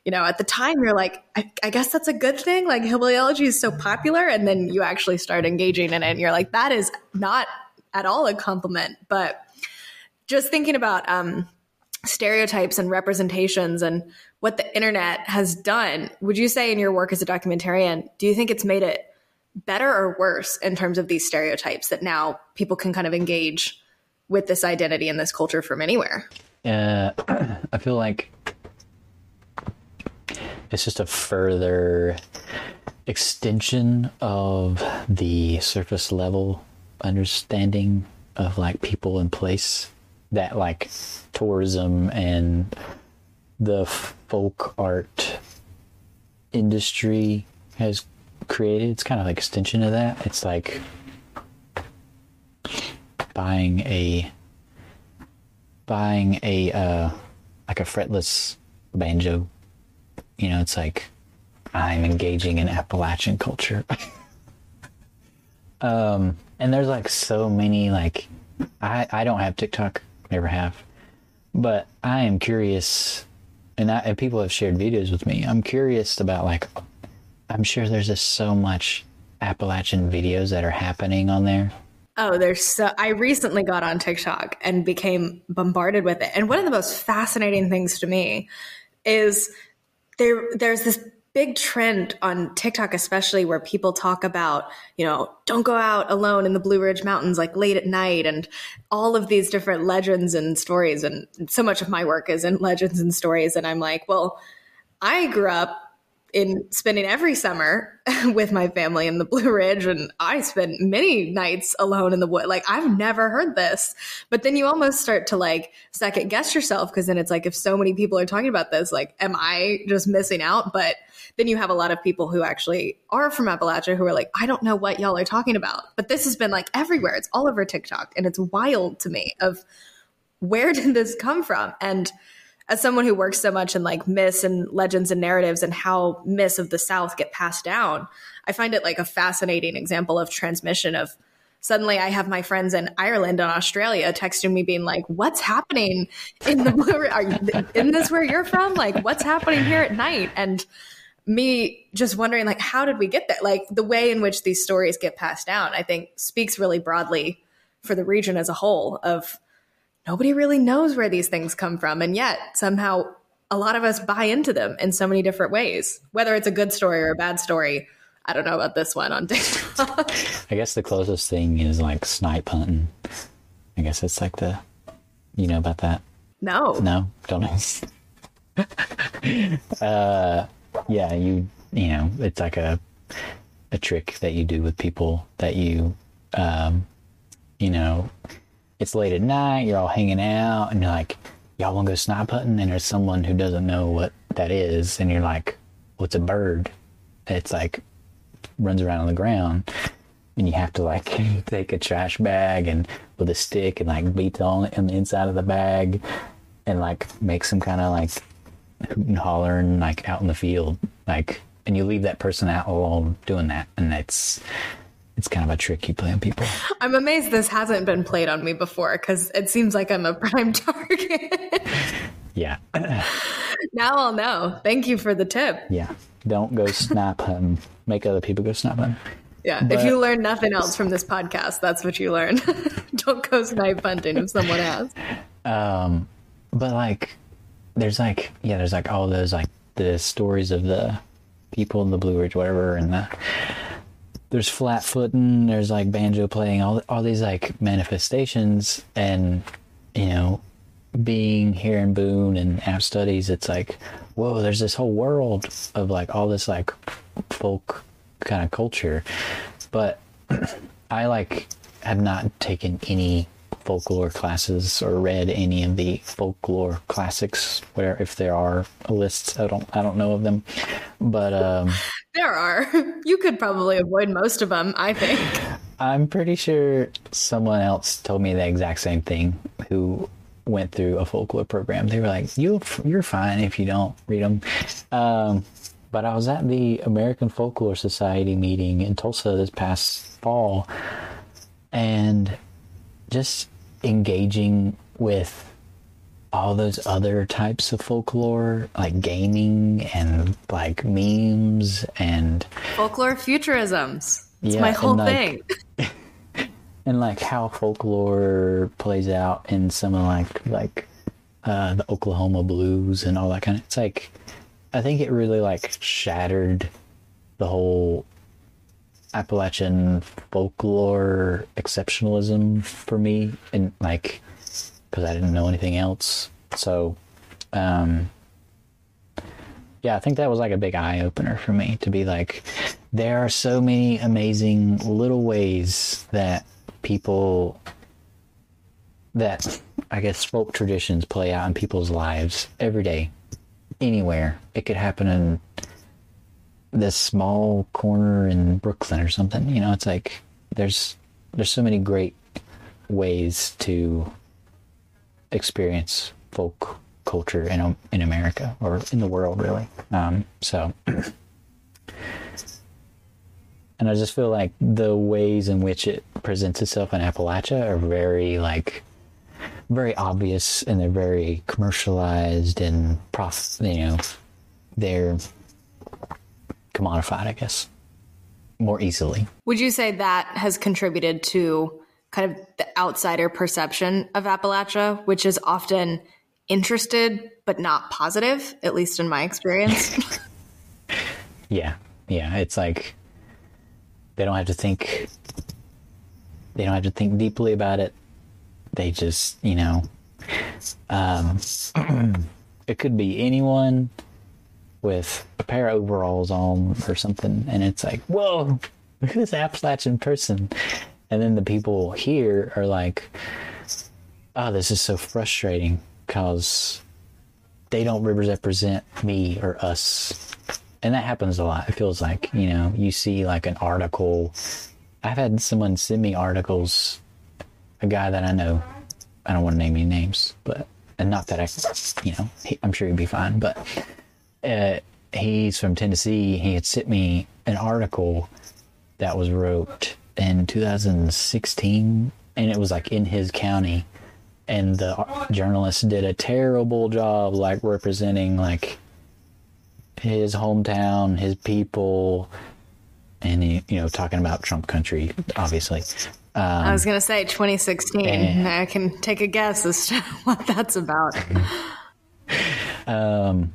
you know, at the time you're like, I, I guess that's a good thing. Like hillbilly elegy is so popular. And then you actually start engaging in it and you're like, that is not at all a compliment. But just thinking about um, stereotypes and representations and what the internet has done, would you say in your work as a documentarian, do you think it's made it better or worse in terms of these stereotypes that now people can kind of engage with this identity and this culture from anywhere? uh, (clears throat) I feel like it's just a further extension of the surface level understanding of like people and place that like tourism and the folk art industry has created. It's kind of like extension of that. It's like buying a buying a uh like a fretless banjo. You know, it's like I'm engaging in Appalachian culture. (laughs) um and there's like so many like I I don't have TikTok, never have. But I am curious and I, and people have shared videos with me. I'm curious about like I'm sure there's just so much Appalachian videos that are happening on there. Oh, there's so I recently got on TikTok and became bombarded with it. And one of the most fascinating things to me is there there's this big trend on TikTok especially where people talk about, you know, don't go out alone in the Blue Ridge Mountains like late at night and all of these different legends and stories. And so much of my work is in legends and stories. And I'm like, well, I grew up in spending every summer (laughs) with my family in the Blue Ridge, and I spent many nights alone in the wood. Like I've never heard this, but then you almost start to like second guess yourself because then it's like if so many people are talking about this, like am I just missing out? But then you have a lot of people who actually are from Appalachia who are like, I don't know what y'all are talking about, but this has been like everywhere. It's all over TikTok, and it's wild to me of where (laughs) did this come from and as someone who works so much in like myths and legends and narratives and how myths of the South get passed down, I find it like a fascinating example of transmission of suddenly I have my friends in Ireland and Australia texting me being like, what's happening in the (laughs) blue? Are you, isn't this where you're from? Like what's happening here at night? And me just wondering like, how did we get there? Like the way in which these stories get passed down, I think speaks really broadly for the region as a whole of nobody really knows where these things come from. And yet somehow a lot of us buy into them in so many different ways, whether it's a good story or a bad story. I don't know about this one on (laughs) TikTok. I guess the closest thing is like snipe hunting. I guess it's like the, you know about that? no. No, don't know. (laughs) uh, yeah, you you know, it's like a a trick that you do with people that you, um, you know, it's late at night, you're all hanging out, and you're like, y'all want to go snipe hunting, and there's someone who doesn't know what that is, and you're like, what's a bird? It's like runs around on the ground and you have to like (laughs) take a trash bag and with a stick and like beat on it on the inside of the bag and like make some kind of like hoot and hollering like out in the field like and you leave that person out alone doing that and it's it's kind of a trick you play on people (laughs) I'm amazed this hasn't been played on me before because it seems like I'm a (laughs) prime target. Yeah. (laughs) now I'll know. Thank you for the tip. Yeah. Don't go snap hunting. Make other people go snipe hunting. Yeah. But, if you learn nothing else from this podcast, that's what you learn. Don't go snipe hunting if someone asks. Um, but like, there's like, yeah, there's like all those like the stories of the people in the Blue Ridge, whatever, and the there's flat footing, there's like banjo playing, all all these like manifestations, and you know, being here in Boone and App Studies, it's like, whoa, there's this whole world of like all this like folk kind of culture. But (clears throat) I like have not taken any folklore classes or read any of the folklore classics where if there are lists I don't I don't know of them but um there are (laughs) you could probably avoid most of them I think I'm pretty sure someone else told me the exact same thing who went through a folklore program. They were like, "You, you're fine if you don't read them." Um, but I was at the American Folklore Society meeting in Tulsa this past fall, and just engaging with all those other types of folklore, like gaming and like memes and folklore futurisms. It's yeah, my whole like, thing. (laughs) (laughs) and like how folklore plays out in some of like like uh, the Oklahoma blues and all that kind of. It's like I think it really like shattered the whole Appalachian folklore exceptionalism for me, and like because I didn't know anything else. So, um, yeah, I think that was like a big eye opener for me to be like, there are so many amazing little ways that people that I guess folk traditions play out in people's lives every day, anywhere. It could happen in this small corner in Brooklyn or something. You know, it's like there's there's so many great ways to experience folk culture in in America or in the world, really. Um, so. and I just feel like the ways in which it presents itself in Appalachia are very like very obvious and they're very commercialized and prof you know they're commodified I guess more easily. Would you say that has contributed to kind of the outsider perception of Appalachia, which is often interested but not positive, at least in my experience? (laughs) yeah. Yeah, it's like they don't have to think. They don't have to think deeply about it. They just, you know, um, (clears throat) it could be anyone with a pair of overalls on or something, and it's like, whoa, look at this Appalachian person. And then the people here are like, oh, this is so frustrating because they don't represent me or us and that happens a lot. It feels like you know you see like an article. I've had someone send me articles. A guy that I know, I don't want to name any names, but and not that I, you know, he, I'm sure he'd be fine. But uh, he's from Tennessee. He had sent me an article that was wrote in 2016, and it was like in his county, and the journalist did a terrible job like representing like his hometown, his people, and he, you know, talking about Trump country, obviously. Um, I was gonna say 2016. And, I can take a guess as to (laughs) what that's about. (laughs) um,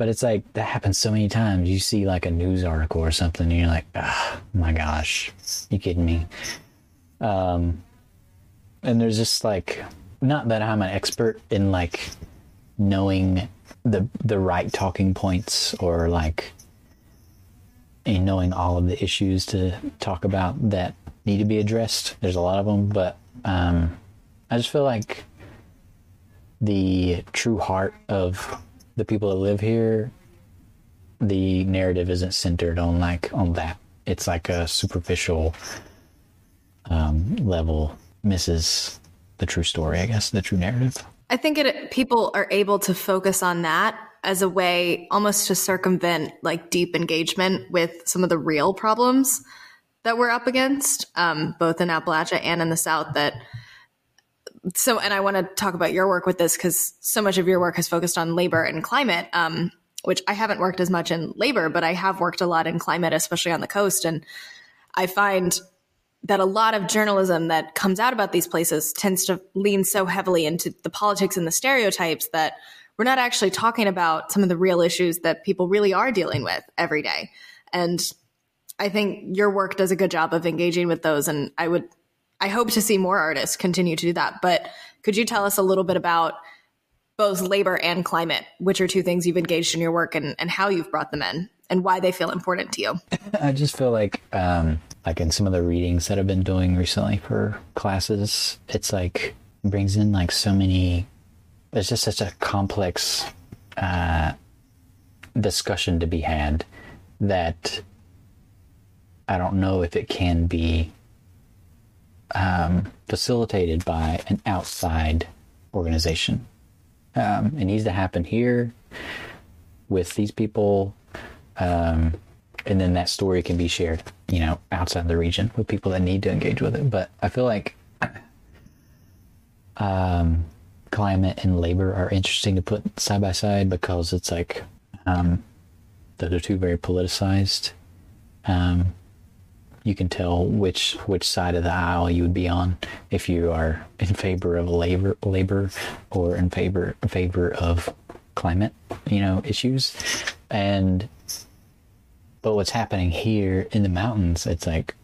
but it's like that happens so many times. You see like a news article or something, and you're like, oh, my gosh, you kidding me? Um, and there's just like, not that I'm an expert in like knowing the the right talking points or like and knowing all of the issues to talk about that need to be addressed. There's a lot of them, but um, I just feel like the true heart of the people that live here, the narrative isn't centered on like on that. It's like a superficial um, level misses the true story, I guess, the true narrative. I think it, people are able to focus on that as a way almost to circumvent like deep engagement with some of the real problems that we're up against, um, both in Appalachia and in the South. That so, and I want to talk about your work with this because so much of your work has focused on labor and climate, um, which I haven't worked as much in labor, but I have worked a lot in climate, especially on the coast. And I find that a lot of journalism that comes out about these places tends to lean so heavily into the politics and the stereotypes that we're not actually talking about some of the real issues that people really are dealing with every day. And I think your work does a good job of engaging with those. And I would, I hope to see more artists continue to do that. But could you tell us a little bit about both labor and climate, which are two things you've engaged in your work and, and how you've brought them in and why they feel important to you? (laughs) I just feel like, um, like in some of the readings that I've been doing recently for classes, it's like brings in like so many. There's just such a complex uh, discussion to be had that I don't know if it can be um, facilitated by an outside organization. Um, it needs to happen here with these people. Um, and then that story can be shared, you know, outside the region with people that need to engage with it. But I feel like (clears throat) um, climate and labor are interesting to put side by side because it's like um, those are two very politicized. You can tell which which side of the aisle you would be on if you are in favor of labor labor or in favor favor of climate, you know, issues. And but what's happening here in the mountains, it's like,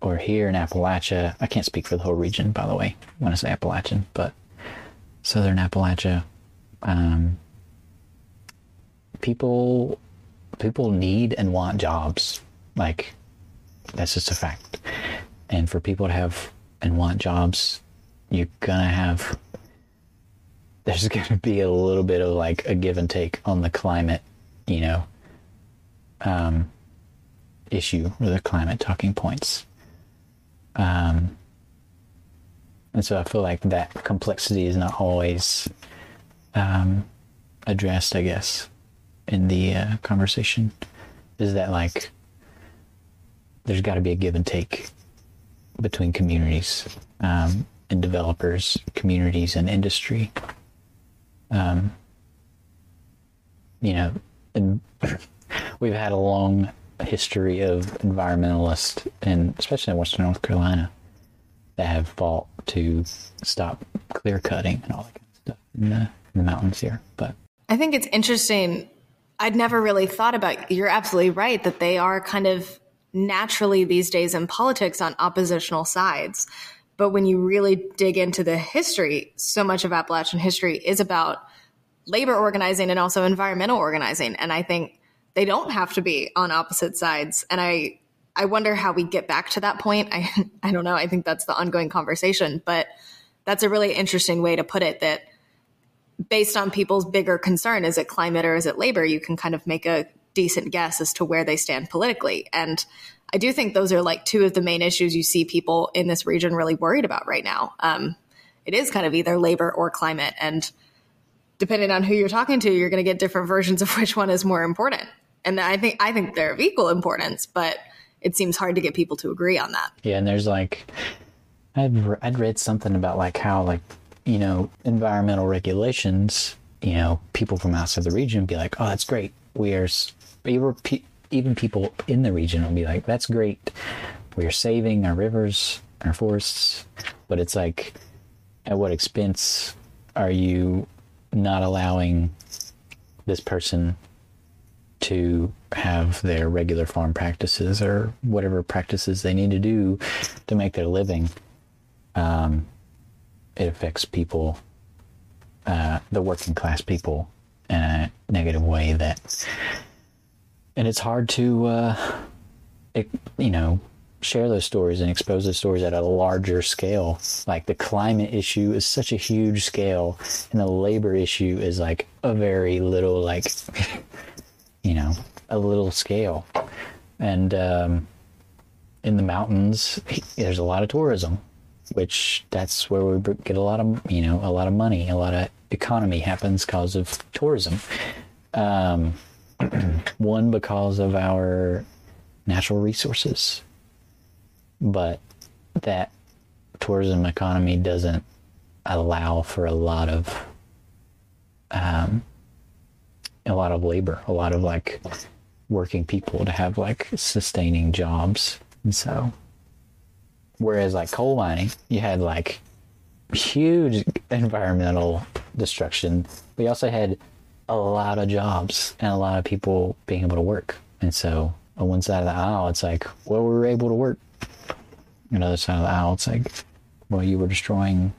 or here in Appalachia, I can't speak for the whole region, by the way, when I say Appalachian, but southern Appalachia, um, people, people need and want jobs. Like, that's just a fact. And for people to have and want jobs, you're gonna have, there's (laughs) gonna be a little bit of like a give and take on the climate, you know. Um, issue or the climate talking points. Um, and so I feel like that complexity is not always um, addressed, I guess, in the uh, conversation. Is that like there's got to be a give and take between communities um, and developers, communities and industry. Um, you know, and (clears throat) we've had a long history of environmentalists, and especially in Western North Carolina, that have fought to stop clear cutting and all that kind of stuff in the, in the mountains here. But I think it's interesting. I'd never really thought about. You're absolutely right that they are kind of naturally these days in politics on oppositional sides. But when you really dig into the history, so much of Appalachian history is about labor organizing and also environmental organizing. And I think they don't have to be on opposite sides. And I I wonder how we get back to that point. I (laughs) I don't know. I think that's the ongoing conversation, but that's a really interesting way to put it that based on people's bigger concern is it climate or is it labor, you can kind of make a decent guess as to where they stand politically. And I do think those are like two of the main issues you see people in this region really worried about right now. Um, it is kind of either labor or climate. And depending on who you're talking to, you're going to get different versions of which one is more important and I think I think they're of equal importance, but it seems hard to get people to agree on that. Yeah, and there's like, I'd I'd read something about like how like you know environmental regulations, you know, people from outside the region be like, oh, that's great. We are even people in the region will be like, that's great. We are saving our rivers, our forests, but it's like, at what expense are you not allowing this person to have their regular farm practices or whatever practices they need to do to make their living, um, it affects people, uh, the working class people, in a negative way. That, and it's hard to, uh, it, you know, share those stories and expose those stories at a larger scale. Like the climate issue is such a huge scale, and the labor issue is like a very little, like (laughs) you know, a little scale. And um, in the mountains, there's a lot of tourism, which that's where we get a lot of, you know, a lot of money, a lot of economy happens because of tourism. Um, (clears throat) one, because of our natural resources. But that tourism economy doesn't allow for a lot of um, a lot of labor, a lot of like working people to have like sustaining jobs. And so, whereas like coal mining, you had like huge environmental destruction, you also had a lot of jobs and a lot of people being able to work. And so, on one side of the aisle, it's like, well, we were able to work. Another side of the aisle, it's like, well, you were destroying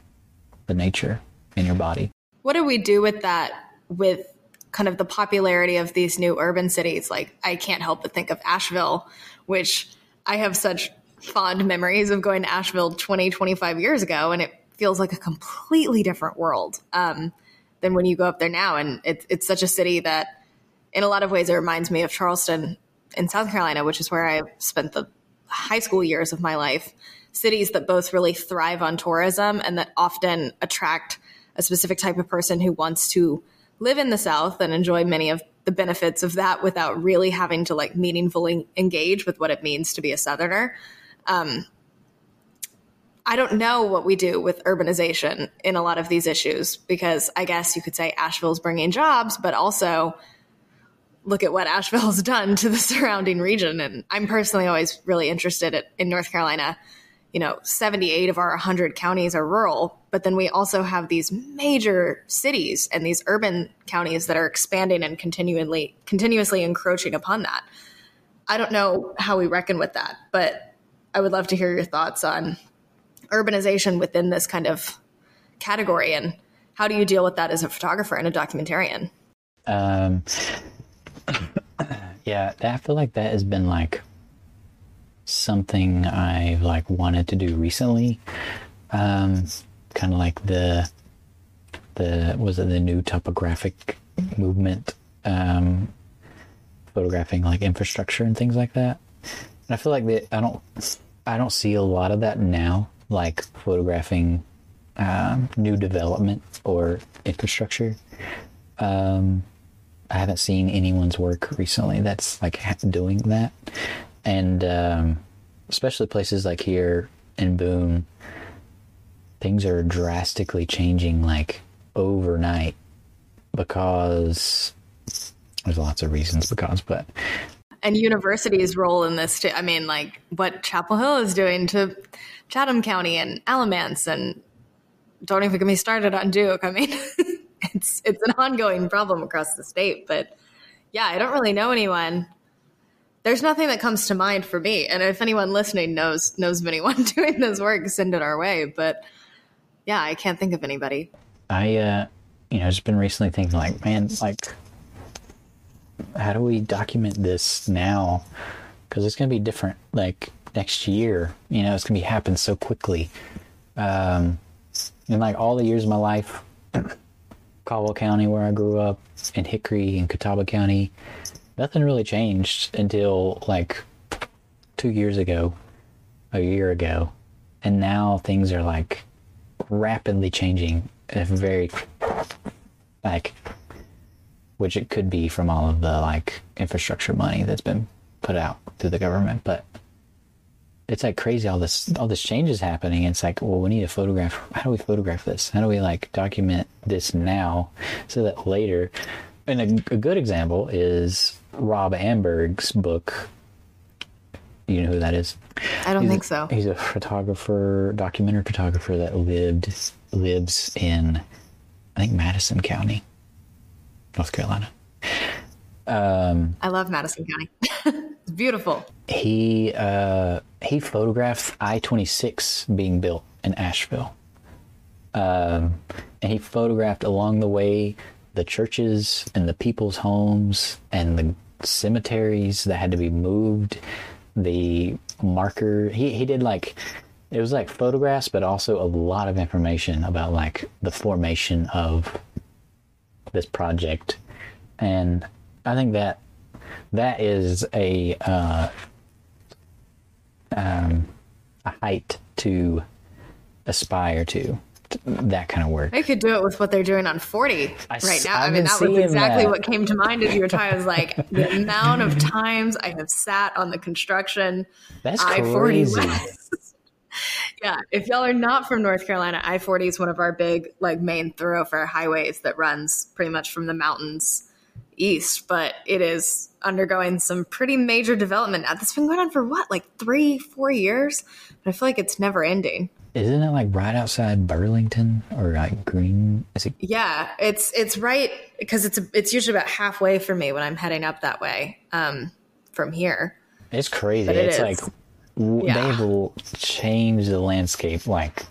the nature in your body. What do we do with that? With kind of the popularity of these new urban cities. Like, I can't help but think of Asheville, which I have such fond memories of going to Asheville 20, 25 years ago, and it feels like a completely different world um, than when you go up there now. And it, it's such a city that, in a lot of ways, it reminds me of Charleston in South Carolina, which is where I spent the high school years of my life. Cities that both really thrive on tourism and that often attract a specific type of person who wants to live in the South and enjoy many of the benefits of that without really having to like meaningfully engage with what it means to be a Southerner. Um, I don't know what we do with urbanization in a lot of these issues because I guess you could say Asheville's bringing jobs, but also look at what (laughs) Asheville's done to the surrounding region. And I'm personally always really interested in North Carolina you know, 78 of our 100 counties are rural, but then we also have these major cities and these urban counties that are expanding and continually continuously encroaching upon that. I don't know how we reckon with that, but I would love to hear your thoughts on urbanization within this kind of category and how do you deal with that as a photographer and a documentarian? Um, (coughs) yeah, I feel like that has been like something I've like wanted to do recently. Um, kind of like the the was it the new topographic movement, um, photographing like infrastructure and things like that. And I feel like that I don't I don't see a lot of that now, like photographing um, new development or infrastructure. Um, I haven't seen anyone's work recently that's like doing that and um, especially places like here in Boone, things are drastically changing like overnight because there's lots of reasons because, but and universities' role in this too. I mean, like what Chapel Hill is doing to Chatham County and Alamance, and don't even get me started on Duke. I mean, (laughs) it's it's an ongoing problem across the state. But yeah, I don't really know anyone there's nothing that comes to mind for me. And if anyone listening knows knows of anyone (laughs) doing this work, send it our way. But yeah, I can't think of anybody. I uh you know, just been recently thinking like, man, like how do we document this now? Because it's going to be different like next year. You know, it's to be happen so quickly. Um, in like all the years of my life, (clears throat) Caldwell County, where I grew up, in Hickory and Catawba County, nothing really changed until like two years ago, a year ago, and now things are like rapidly changing very like which it could be from all of the like infrastructure money that's been put out through the government but it's like crazy all this all this change is happening it's like well we need to photograph (laughs) how do we photograph this how do we like document this now so that later and a, a good example is Rob Amberg's book. You know who that is? I don't he's think a, so. He's a photographer, documentary photographer that lived lives in, I think Madison County, North Carolina. Um, I love Madison County. (laughs) it's beautiful. He uh, he photographed I twenty six being built in Asheville, um, and he photographed along the way the churches and the people's homes and the cemeteries that had to be moved, the marker. He, he did like, it was like photographs, but also a lot of information about like the formation of this project. And I think that that is a, uh, um, a height to aspire to that kind of work. They could do it with what they're doing on 40 I, right now. I've i mean, that was exactly that. what came to mind as you were talking. I was like, (laughs) the amount of times I have sat on the construction That's I-40 crazy. (laughs) West. Yeah, if y'all are not from North Carolina, I 40 is one of our big, like, main thoroughfare highways that runs pretty much from the mountains east, but it is undergoing some pretty major development. Now, That's been going on for what, like three, four years? But I feel like it's never ending. Isn't it like right outside Burlington or like Green? Is it? Yeah, it's it's right because it's it's usually about halfway for me when I'm heading up that way um, from here. It's crazy. It it's is. like Yeah. they've changed the landscape. Like,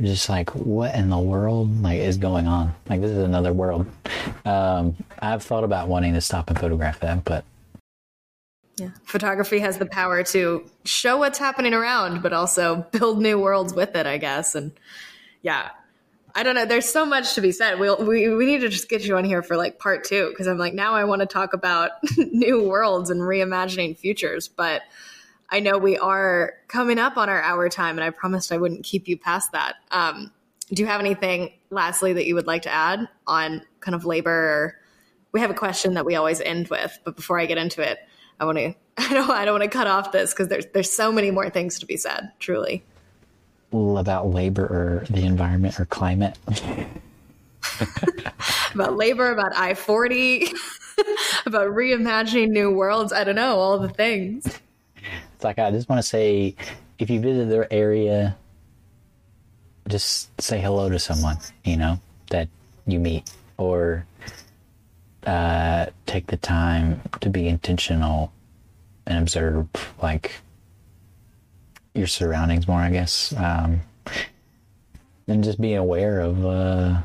just like what in the world like is going on? Like this is another world. Um, I've thought about wanting to stop and photograph that, but Yeah. Photography has the power to show what's happening around, but also build new worlds with it, I guess. And yeah, I don't know. There's so much to be said. We'll, we we need to just get you on here for like part two because I'm like now I want to talk about (laughs) new worlds and reimagining futures. But I know we are coming up on our hour time, and I promised I wouldn't keep you past that. Um, do you have anything lastly that you would like to add on kind of labor? We have a question that we always end with, but before I get into it, I want to (laughs) I don't I don't want to cut off this because there's there's so many more things to be said. Truly. about labor or the environment or climate. (laughs) (laughs) about labor, about I 40, about reimagining new worlds. I don't know, all the things. Like I just want to say, if you visit their area, just say hello to someone you know that you meet, or uh, take the time to be intentional and observe like your surroundings more. I guess, um, and just being aware of uh,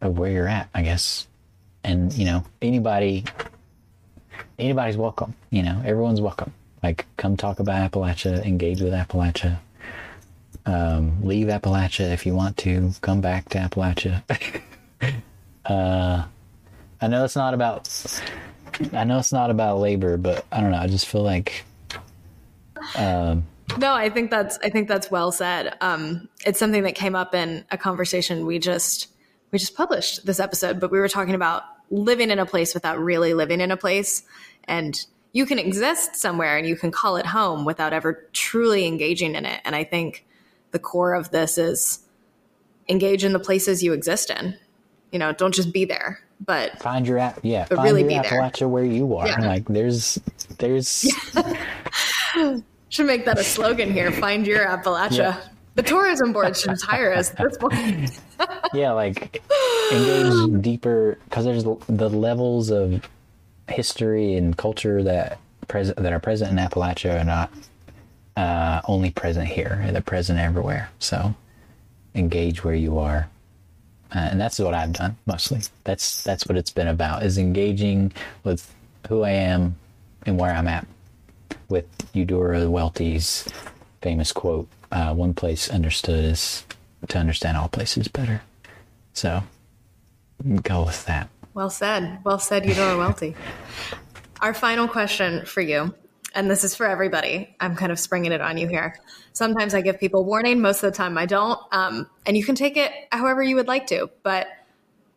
of where you're at. I guess, and you know anybody anybody's welcome. You know, everyone's welcome. Like, come talk about Appalachia, engage with Appalachia. Um, leave Appalachia if you want to. Come back to Appalachia. (laughs) uh, I know it's not about. I know it's not about labor, but I don't know. I just feel like No, I think that's I think that's well said. Um, it's something that came up in a conversation we just we just published this episode, but we were talking about living in a place without really living in a place, and you can exist somewhere and you can call it home without ever truly engaging in it. And I think the core of this is engage in the places you exist in. You know, don't just be there, but find your app. Yeah, But find really your be there. Appalachia where you are. Yeah. Like, there's, there's. (laughs) should make that a slogan here. Find your Appalachia. Yeah. The tourism board should hire us. That's point. (laughs) yeah like engage (gasps) deeper because there's the levels of history and culture that present that are present in appalachia are not uh, only present here. They're present everywhere. So engage where you are. Uh, and that's what i've done mostly. That's that's what it's been about is engaging with who i am and where i'm at with eudora welty's famous quote uh, one place understood is to understand all places better. So go with that Well said. Well said, Eudora Welty. Our final question for you, and this is for everybody. I'm kind of springing it on you here. Sometimes I give people warning, most of the time I don't. Um, and you can take it however you would like to. But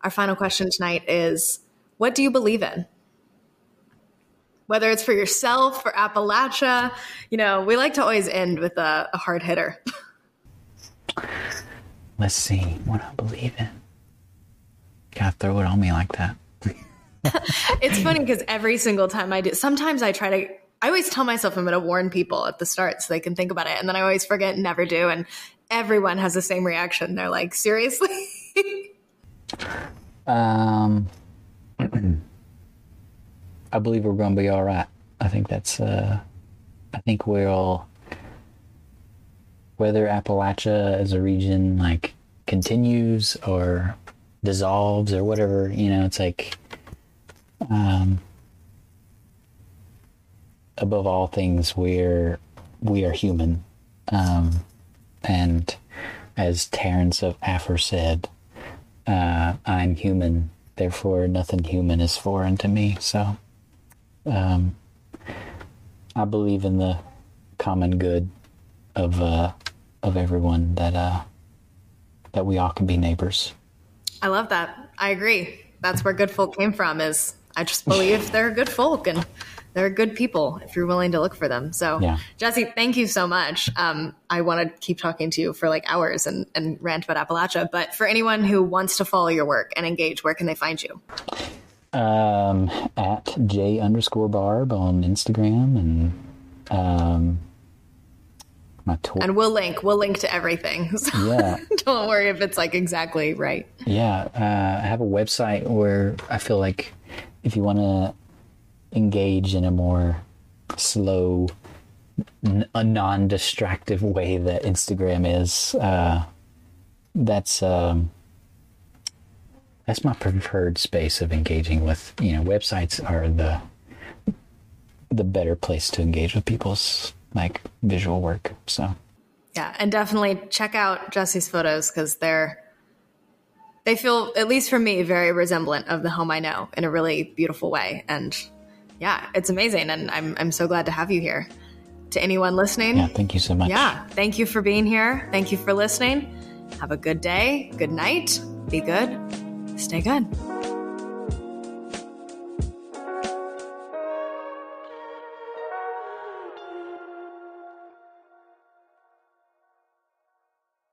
our final question tonight is what do you believe in? Whether it's for yourself, for Appalachia, you know, we like to always end with a, a hard hitter. let's see what i believe in gotta throw it on me like that (laughs) It's funny because every single time I do, sometimes I try to. I always tell myself I'm going to warn people at the start so they can think about it, and then I always forget and never do. And everyone has the same reaction. They're like, "Seriously." (laughs) um (clears throat) i believe we're gonna be all right i think that's uh i think we'll whether appalachia as a region like continues or dissolves or whatever you know it's like um above all things we're we are human. Um and as Terence of Afer said uh i'm human therefore nothing human is foreign to me. So um i believe in the common good of uh of everyone that uh that we all can be neighbors I love that. I agree. That's where good folk came from. Is I just believe they're good folk, and they're good people if you're willing to look for them. So, Yeah. Jesse, thank you so much. Um, I want to keep talking to you for like hours and, and rant about Appalachia. But for anyone who wants to follow your work and engage, where can they find you? Um, at J underscore Barb on Instagram and um, my. And we'll link. We'll link to everything. (laughs) So Yeah. (laughs) don't worry if it's like exactly right. Yeah, uh, I have a website where I feel like if you want to engage in a more slow, n- a non-distractive way that Instagram is, uh, that's um, that's my preferred space of engaging with. You know, websites are the the better place to engage with people's like visual work. So Yeah, and definitely check out Jesse's photos because they're they feel, at least for me, very resemblant of the home I know in a really beautiful way. And yeah, it's amazing, and I'm I'm so glad to have you here. To anyone listening, yeah, thank you so much. yeah, thank you for being here. Thank you for listening. Have a good day, good night, be good, stay good.